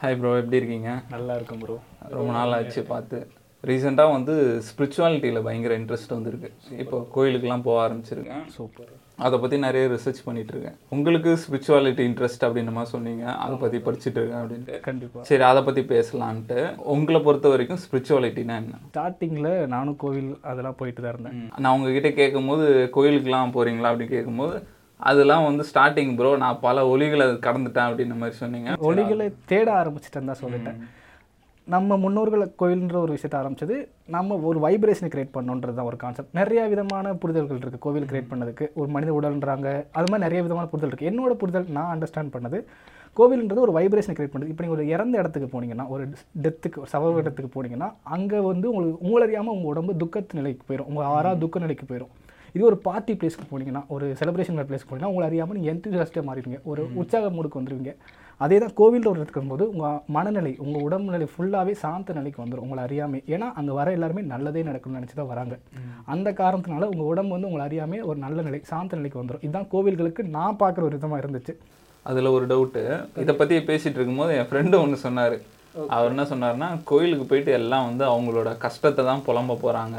Hi bro எப்படி இருக்கீங்க? நல்லா இருக்கும் ப்ரோ ரொம்ப நாள் ஆச்சு பார்த்து. ரீசெண்டாக வந்து ஸ்பிரிச்சுவாலிட்டியில் பயங்கர இன்ட்ரெஸ்ட் வந்திருக்கு. இப்போ கோயிலுக்கெல்லாம் போக ஆரம்பிச்சிருக்கேன். சூப்பர் அதை பற்றி நிறைய ரிசர்ச் பண்ணிட்டு இருக்கேன் உங்களுக்கு ஸ்பிரிச்சுவாலிட்டி இன்ட்ரெஸ்ட் அப்படின்னு மாதிரி சொன்னீங்க. அதை பற்றி படிச்சுட்டு இருக்கேன் அப்படின்ட்டு. கண்டிப்பாக சரி அதை பற்றி பேசலான்ட்டு. உங்களை பொறுத்த வரைக்கும் ஸ்பிரிச்சுவாலிட்டினா என்ன? ஸ்டார்டிங்கில் நானும் கோவில் அதெல்லாம் போயிட்டு தான் இருந்தேன். நான் உங்ககிட்ட கேட்கும்போது கோயிலுக்கெல்லாம் போகிறீங்களா அப்படின்னு கேட்கும்போது அதெல்லாம் வந்து ஸ்டார்டிங் ப்ரோ நான் பல ஒலிகளை கடந்துட்டேன் அப்படின்ற மாதிரி சொன்னீங்க. ஒளிகளை தேட ஆரம்பிச்சிட்டேன் தான் சொல்லிட்டேன். நம்ம முன்னோர்கள் கோயில்ன்ற ஒரு விஷயத்தை ஆரம்பிச்சது நம்ம ஒரு வைப்ரேஷனை கிரியேட் பண்ணணுன்றது தான் ஒரு கான்செப்ட் நிறைய விதமான புரிதல்கள் இருக்குது கோவில் கிரியேட் பண்ணதுக்கு. ஒரு மனித உடல்ன்றாங்க அது மாதிரி நிறைய விதமான புரிதல் இருக்குது என்னோட புரிதல் நான் அண்டர்ஸ்டாண்ட் பண்ணது கோவில்ன்றது ஒரு வைப்ரேஷனை கிரியேட் பண்ணுது. இப்போ நீங்கள் ஒரு இறந்த இடத்துக்கு போனீங்கன்னா ஒரு டெத்துக்கு ஒரு சவ இடத்துக்கு போனீங்கன்னா அங்கே வந்து உங்களுக்கு உங்களை அறியாமல் உங்கள் உடம்பு துக்கத்து நிலைக்கு போயிடும் உங்கள் ஆறா துக்க நிலைக்கு போயிடும் இது ஒரு பார்ட்டி பிளேஸ்க்கு போனீங்கன்னா ஒரு செலிப்ரேஷன் பிளேஸ்க்கு போனீங்கன்னா உங்களை அறியாமல் நீங்கள் என்தூசியாஸ்டாக மாறிடுவீங்க. ஒரு உற்சாக மூடுக்கு வந்துடுவீங்க அதே தான் கோவில் ஒரு இடத்துக்கு போது உங்கள் மனநிலை உங்கள் உடம்பு நிலை ஃபுல்லாகவே சாந்த நிலைக்கு வந்துடும் உங்களை அறியாமல் ஏன்னா அங்கே வர எல்லாருமே நல்லதே நடக்கணும்னு நினச்சி தான் வராங்க. அந்த காரணத்தினால உங்கள் உடம்பு வந்து உங்களை அறியாமே ஒரு நல்ல நிலை சாந்த நிலைக்கு வந்துடும் இதுதான் கோவில்களுக்கு நான் பார்க்குற ஒரு விதமாக இருந்துச்சு. அதில் ஒரு டவுட்டு இதை பற்றி பேசிகிட்டு இருக்கும்போது என் ஃப்ரெண்டு ஒன்று சொன்னார். அவர் என்ன சொன்னார்னா கோயிலுக்கு போயிட்டு எல்லாம் வந்து அவங்களோட கஷ்டத்தை தான் புலம்ப போகிறாங்க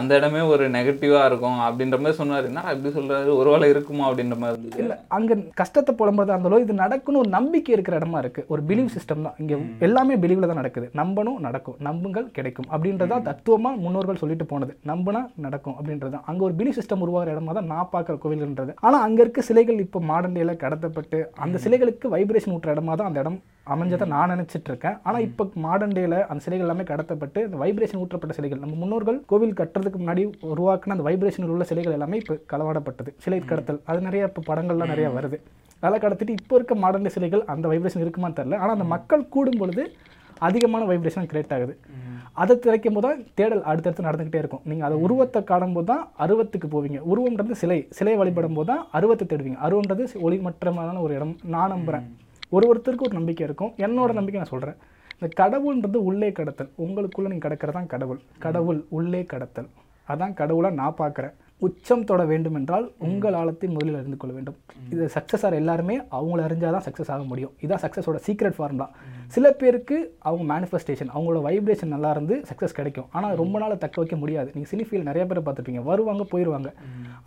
அந்த இடமே ஒரு நெகட்டிவாக இருக்கும் அப்படின்ற மாதிரி சொன்னார். என்ன இப்படி சொல்கிறாரு ஒரு வேளை இருக்குமா அப்படின்ற மாதிரி இருந்தது இல்லை அங்கே கஷ்டத்தை புலம்புறதா இருந்தாலும் இது நடக்கும்னு ஒரு நம்பிக்கை இருக்கிற இடமா இருக்குது ஒரு பிலீவ் சிஸ்டம் தான். இங்கே எல்லாமே பிலீவில் தான் நடக்குது. நம்பணும் நடக்கும். நம்புங்கள் கிடைக்கும் அப்படின்றதா தத்துவமாக முன்னோர்கள் சொல்லிட்டு போனது. நம்பினா நடக்கும் அப்படின்றது அங்கே ஒரு பிலீவ் சிஸ்டம் உருவாகிற இடமா தான் நான் பார்க்குற கோவில்ன்றது. ஆனால் அங்கே இருக்க சிலைகள் இப்போ மாடர்ன் டேல கடத்தப்பட்டு அந்த சிலைகளுக்கு வைப்ரேஷன் ஊட்டுற இடமா தான் அந்த இடம் அமைஞ்சதை நான் நினைச்சிட்டு இருக்கேன். ஆனால் இப்போ மாடர்ன் டேல அந்த சிலைகள் எல்லாமே கடத்தப்பட்டு அந்த வைப்ரேஷன் ஊற்றப்பட்ட சிலைகள் நம்ம முன்னோர்கள் கோவில் கட்டுறதுக்கு முன்னாடி உருவாக்குன அந்த வைப்ரேஷன் உள்ள சிலைகள் எல்லாமே இப்போ களவாடப்பட்டது. சிலை கடத்தல். அது நிறைய இப்போ படங்கள்லாம் நிறைய வருது. அதெல்லாம் கடத்திட்டு இப்போ இருக்க மாடர்ன் சிலைகள் அந்த வைப்ரேஷன் இருக்குமான்னு தெரில ஆனால் அந்த மக்கள் கூடும் பொழுது அதிகமான வைப்ரேஷன் கிரியேட் ஆகுது. அதை திரைக்கும் போது தான் தேடல் அடுத்தடுத்து நடந்துக்கிட்டே இருக்கும். நீங்கள் அதை உருவத்தை காணும்போது தான் அருவத்துக்கு போவீங்க. உருவம்ன்றது சிலை. சிலையை வழிபடும் போது தான் அருவத்தை தேடுவீங்க. அருவன்றது ஒளிமற்றமான ஒரு இடம். நான் நம்புகிறேன் ஒரு ஒருத்தருக்கு ஒரு நம்பிக்கை இருக்கும். என்னோட நம்பிக்கை நான் சொல்கிறேன் இந்த கடவுள்ன்றது உள்ளே கடத்தல். உங்களுக்குள்ளே நீங்கள் கடக்கிறது தான் கடவுள் கடவுள் உள்ளே கடத்தல். அதான் கடவுளாக நான் பார்க்குறேன் உச்சம் தொட வேண்டும் என்றால் உங்கள் ஆழத்தை முதலில் அறிந்து கொள்ள வேண்டும். இது சக்ஸஸ் ஆகிற எல்லாருமே அவங்கள அறிஞ்சால் தான் சக்ஸஸ் ஆக முடியும். இதான் சக்ஸஸோட சீக்ரெட் ஃபார்முலா சில பேருக்கு அவங்க மேனிஃபெஸ்டேஷன் அவங்களோட வைப்ரேஷன் நல்லா இருந்து சக்ஸஸ் கிடைக்கும். ஆனால் ரொம்ப நாள் தக்க வைக்க முடியாது. நீங்கள் சினி ஃபீல்ட் நிறைய பேரை பார்த்துருப்பீங்க. வருவாங்க போயிடுவாங்க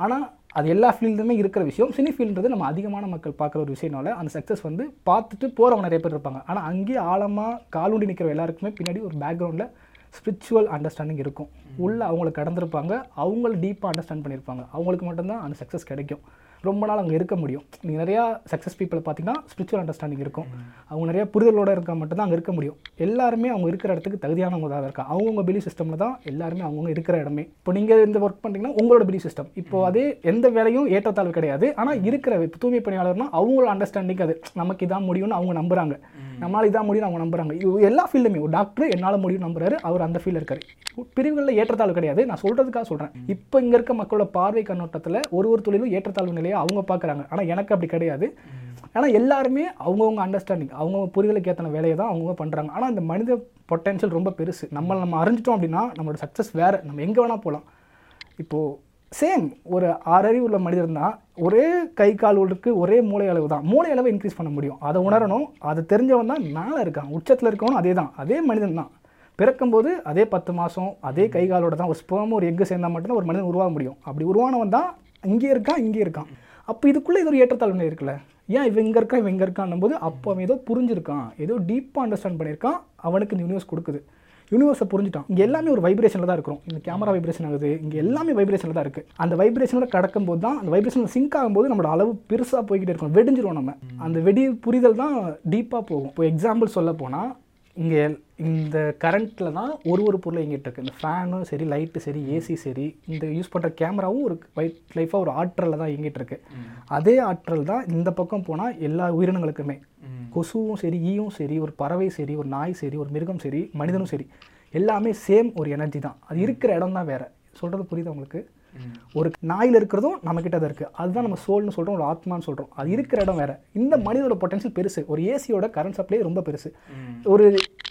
ஆனால் அது எல்லா ஃபீல்டுமே இருக்கிற விஷயம். சினி ஃபீல்டுன்றது நம்ம அதிகமான மக்கள் பார்க்குற ஒரு விஷயம்னால அந்த சக்ஸஸ் வந்து பார்த்துட்டு போகிறவங்க நிறைய பேர் இருப்பாங்க. ஆனால் அங்கேயே ஆழமாக காலூண்டி நிற்கிற எல்லாருக்குமே பின்னாடி ஒரு பேக்ரவுண்டில் ஸ்பிரிச்சுவல் அண்டர்ஸ்டாண்டிங் இருக்கும். உள்ள அவங்கள கடந்திருப்பாங்க அவங்கள டீப்பாக அண்டர்ஸ்டாண்ட் பண்ணியிருப்பாங்க. அவங்களுக்கு மட்டும்தான் அந்த சக்ஸஸ் கிடைக்கும். ரொம்ப நாள் அங்கே இருக்க முடியும். நீங்கள் நிறையா சக்ஸஸ் பீப்பிளை பார்த்தீங்கன்னா ஸ்பிரிச்சுவல் அண்டர்ஸ்டாண்டிங் இருக்கும். அவங்க நிறைய புரிதலோட இருக்க மட்டும்தான் அங்கே இருக்க முடியும். எல்லாருமே அவங்க இருக்கிற இடத்துக்கு தகுதியானவங்க தான் இருக்காங்க. அவங்கவுங்க பிலி சிஸ்டமில் தான் எல்லாருமே அவங்கவுங்க இருக்கிற இடமே. இப்போ நீங்கள் இந்த ஒர்க் பண்ணுறீங்கன்னா உங்களோட பிலி சிஸ்டம் இப்போ அதே எந்த வேலையும் ஏற்றத்தாழ்வு கிடையாது. ஆனால் இருக்கிற தூய்மை பணியாளர்னா அவங்களோட அண்டர்ஸ்டாண்டிங் அது நமக்கு இதான் முடியும்னு அவங்க நம்புறாங்க. நம்மளால் இதான் முடியும் அவங்க நம்புறாங்க. எல்லா ஃபீல்டுமே ஒரு டாக்டர் என்னால் முடியும் நம்புறாரு அவர் அந்த ஃபீல்டில் இருக்காரு. பிரிவுகளில் ஏற்றத்தாழ்வு கிடையாது. நான் சொல்கிறதுக்காக சொல்கிறேன் இப்போ இங்கே இருக்க மக்களோட பார்வை கண்ணோட்டத்தில் ஒரு ஒரு தொழிலும் ஏற்றத்தாழ்வு நிலையை அவங்க பார்க்குறாங்க. ஆனால் எனக்கு அப்படி கிடையாது. ஆனால் எல்லாருமே அவங்கவுங்க அண்டர்ஸ்டாண்டிங் அவங்கவுங்க புரிதலுக்கு ஏற்றின வேலையை தான் அவங்கவுங்க பண்ணுறாங்க ஆனால் இந்த மனித பொட்டன்ஷியல் ரொம்ப பெருசு. நம்மளை நம்ம அறிஞ்சிட்டோம் அப்படின்னா நம்மளோட சக்ஸஸ் வேறு. நம்ம எங்கே வேணால் போகலாம் இப்போது சேம் ஒரு ஆறறிவு உள்ள மனிதர் தான் ஒரே கை கால் உள்ளுக்கு ஒரே மூளை அளவு தான். மூளை அளவை இன்க்ரீஸ் பண்ண முடியும். அதை உணரணும். அதை தெரிஞ்சவன் தான் மேலே இருக்கான். உச்சத்தில் இருக்கவனும் அதே தான். அதே மனிதன் தான். பிறக்கும்போது அதே பத்து மாதம் அதே கை காலோட தான். ஒரு ஸ்பேமும் ஒரு எக்கு சேர்ந்தால் மட்டும்தான் ஒரு மனிதன் உருவாக முடியும். அப்படி உருவானவன் தான் இங்கே இருக்கான் இங்கே இருக்கான். அப்போ இதுக்குள்ளே இது ஒரு ஏற்றத்தாழ்வு இருக்குல்ல? ஏன் இவன் இங்கே இருக்கான் இவன் இங்கே இருக்கான்னும் போது அப்போ அவன் ஏதோ புரிஞ்சிருக்கான். ஏதோ டீப்பாக அண்டர்ஸ்டாண்ட் பண்ணியிருக்கான். அவனுக்கு இந்த யூனிவர்ஸ் கொடுக்குது. யூனிவர்ஸை புரிஞ்சுட்டான் இங்கே எல்லாமே ஒரு வைப்ரேஷனில் தான் இருக்கும் இந்த கேமரா வைப்ரேஷன் ஆகுது. இங்கே எல்லாமே வைப்ரேஷனில் தான் இருக்குது அந்த வைப்ரேஷனோட கடக்கும்போது தான் அந்த வைப்ரேஷனில் சிங்க் ஆகும்போது நம்மளோட அளவு பெருசாக போய்கிட்டே இருக்கும் வெடிஞ்சிரும் நம்ம. அந்த வெடி புரிதல் தான் டீப்பாக போகும். இப்போ எக்ஸாம்பிள் சொல்ல போனால் இங்கே இந்த கரண்ட்டில் தான் ஒரு ஒரு பொருள் இயங்கிட்டு இருக்கு. இந்த ஃபேனும் சரி லைட்டு சரி ஏசி சரி இந்த யூஸ் பண்ணுற கேமராவும் ஒரு வைட் லைஃபாக ஒரு ஆற்றலில் தான் இயங்கிட்டு இருக்கு. அதே ஆற்றல் தான் இந்த பக்கம் போனால் எல்லா உயிரினங்களுக்குமே. கொசுவும் சரி ஈயும் சரி ஒரு பறவை சரி ஒரு நாய் சரி ஒரு மிருகம் சரி மனிதனும் சரி. எல்லாமே சேம் ஒரு எனர்ஜி தான். அது இருக்கிற இடம் தான் வேறு. சொல்கிறது புரியுது உங்களுக்கு? ஒரு நாயில் இருக்கிறதும் நம்ம கிட்ட தான் இருக்குது அதுதான் நம்ம சோல்னு சொல்கிறோம் ஒரு ஆத்மான்னு சொல்கிறோம் அது இருக்கிற இடம் வேற. இந்த மனிதனோட பொட்டன்ஷியல் பெருசு. ஒரு ஏசியோட கரண்ட் சப்ளை ரொம்ப பெருசு. ஒரு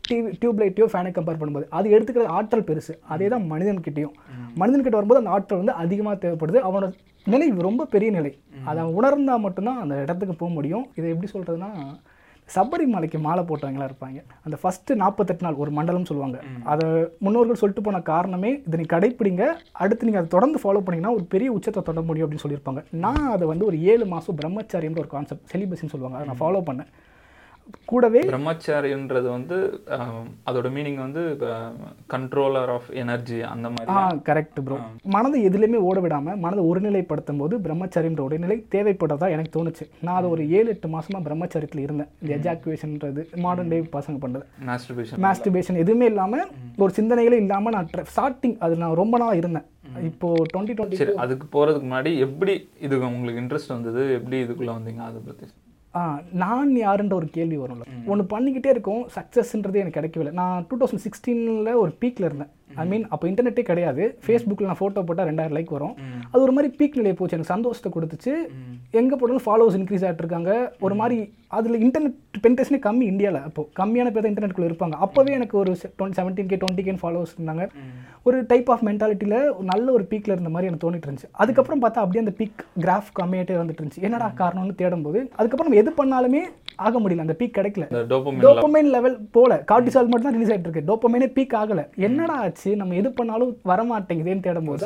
டிவி டியூப் லைட்டையோ ஃபேனை கம்பேர் பண்ணும்போது அது எடுத்துக்கிற ஆற்றல் பெருசு. அதே தான் மனிதன்கிட்டையும். மனிதன்கிட்ட வரும்போது அந்த ஆற்றல் வந்து அதிகமாக தேவைப்படுது. அவனோட நிலை ரொம்ப பெரிய நிலை. அதை அவன் உணர்ந்தால் மட்டும்தான் அந்த இடத்துக்கு போக முடியும். இதை எப்படி சொல்கிறதுனா சபரிமலைக்கு மாலை போட்டவங்களா இருப்பாங்க. அந்த ஃபர்ஸ்ட் நாற்பத்தெட்டு நாள் ஒரு மண்டலம் சொல்லுவாங்க. அதை முன்னோர்கள் சொல்லிட்டு போன காரணமே இதை நீ கடைப்பிடிங்க. அடுத்து நீங்கள் அதை தொடர்ந்து ஃபாலோ பண்ணீங்கன்னா ஒரு பெரிய உச்சத்தை தொட முடியும் அப்படின்னு சொல்லியிருப்பாங்க. நான் அதை வந்து ஒரு ஏழு மாதம் பிரம்மச்சாரியம்ன்ற ஒரு கான்செப்ட் செலிபஸின்னு சொல்லுவாங்க. அதை நான் ஃபாலோ பண்ணேன். கூடவே பிரம்மச்சாரின்றது வந்து அதோட மீனிங் வந்து கண்ட்ரோலர் ஆஃப் எனர்ஜி அந்த மாதிரி ஆ கரெக்ட் ப்ரோ மனதை எதுலையுமே ஓட விடாம மனதை ஒருநிலைப்படுத்தும் போது பிரம்மச்சரியன்ற உடல்நிலை தேவைப்பட்டதா எனக்கு தோணுச்சு. நான் அதை ஒரு ஏழு எட்டு மாசமா பிரம்மச்சரியத்தில் இருந்தேன். இந்த எஜாக்குவேஷன்ன்றது மாடர்ன் டே பசங்க பண்றது. மாஸ்டர்பேஷன் மாஸ்டிபேஷன் எதுவுமே இல்லாம ஒரு சிந்தனைகளே இல்லாம நான் ஸ்டார்டிங் அது நான் ரொம்ப நாளா இருந்தேன். இப்போ டுவெண்ட்டி டுவெண்ட்டி சரி அதுக்கு போறதுக்கு முன்னாடி எப்படி இதுக்கு உங்களுக்கு இன்ட்ரெஸ்ட் வந்தது? எப்படி இதுக்குள்ள வந்தீங்க? அதை ஆ நான் யாருன்ற ஒரு கேள்வி வரும்ல. ஒன்று பண்ணிக்கிட்டே இருக்கும் சக்ஸஸ்ன்றது எனக்கு கிடைக்கவில்லை. நான் டூ தௌசண்ட் சிக்ஸ்டீனில் ஒரு பீக்கில் இருந்தேன். ஐ மீன் அப்போ இன்டர்நெட்டே கிடையாது. ஃபேஸ்புக்கில் நான் ஃபோட்டோ போட்டால் ரெண்டாயிரம் லைக் வரும். அது ஒரு மாதிரி பீக் நிலையை போச்சு. எனக்கு சந்தோஷத்தை கொடுத்துச்சு. எங்கே போட்டாலும் ஃபாலோவர்ஸ் இன்க்ரீஸ் ஆகிட்டு இருக்காங்க. ஒரு மாதிரி அதில் இன்டர்நெட் பென்டேஷனே கம்மி இந்தியாவில் அப்போ கம்மியான பேர் தான் இன்டர்நெட்குள்ளே இருப்பாங்க. அப்போவே எனக்கு ஒரு twenty seventeen K twenty K followers இருந்தாங்க. ஒரு டைப் ஆஃப் மென்டாலிட்டியில் நல்ல ஒரு பீக்கில் இருந்த மாதிரி எனக்கு தோணிட்டு இருந்துச்சு. அதுக்கப்புறம் பார்த்தா அப்படியே அந்த பீக் கிராஃப் கம்மியாகிட்டே வந்துட்டு இருந்துச்சு. என்னடா காரணம்னு தேடும்போது அதுக்கப்புறம் நம்ம எது பண்ணாலுமே ஆக முடியல. அந்த பீக் கிடைக்கல. டோப்பமைன் லெவல் போல. கார்டிசால் மட்டும் தான் ரிலீஸ் ஆயிட்டு இருக்கு. டோப்பமைனே பீக் ஆகல. என்னடா ஆச்சு? நம்ம எது பண்ணாலும் வர மாட்டேங்குதேன்னு தேடும் போது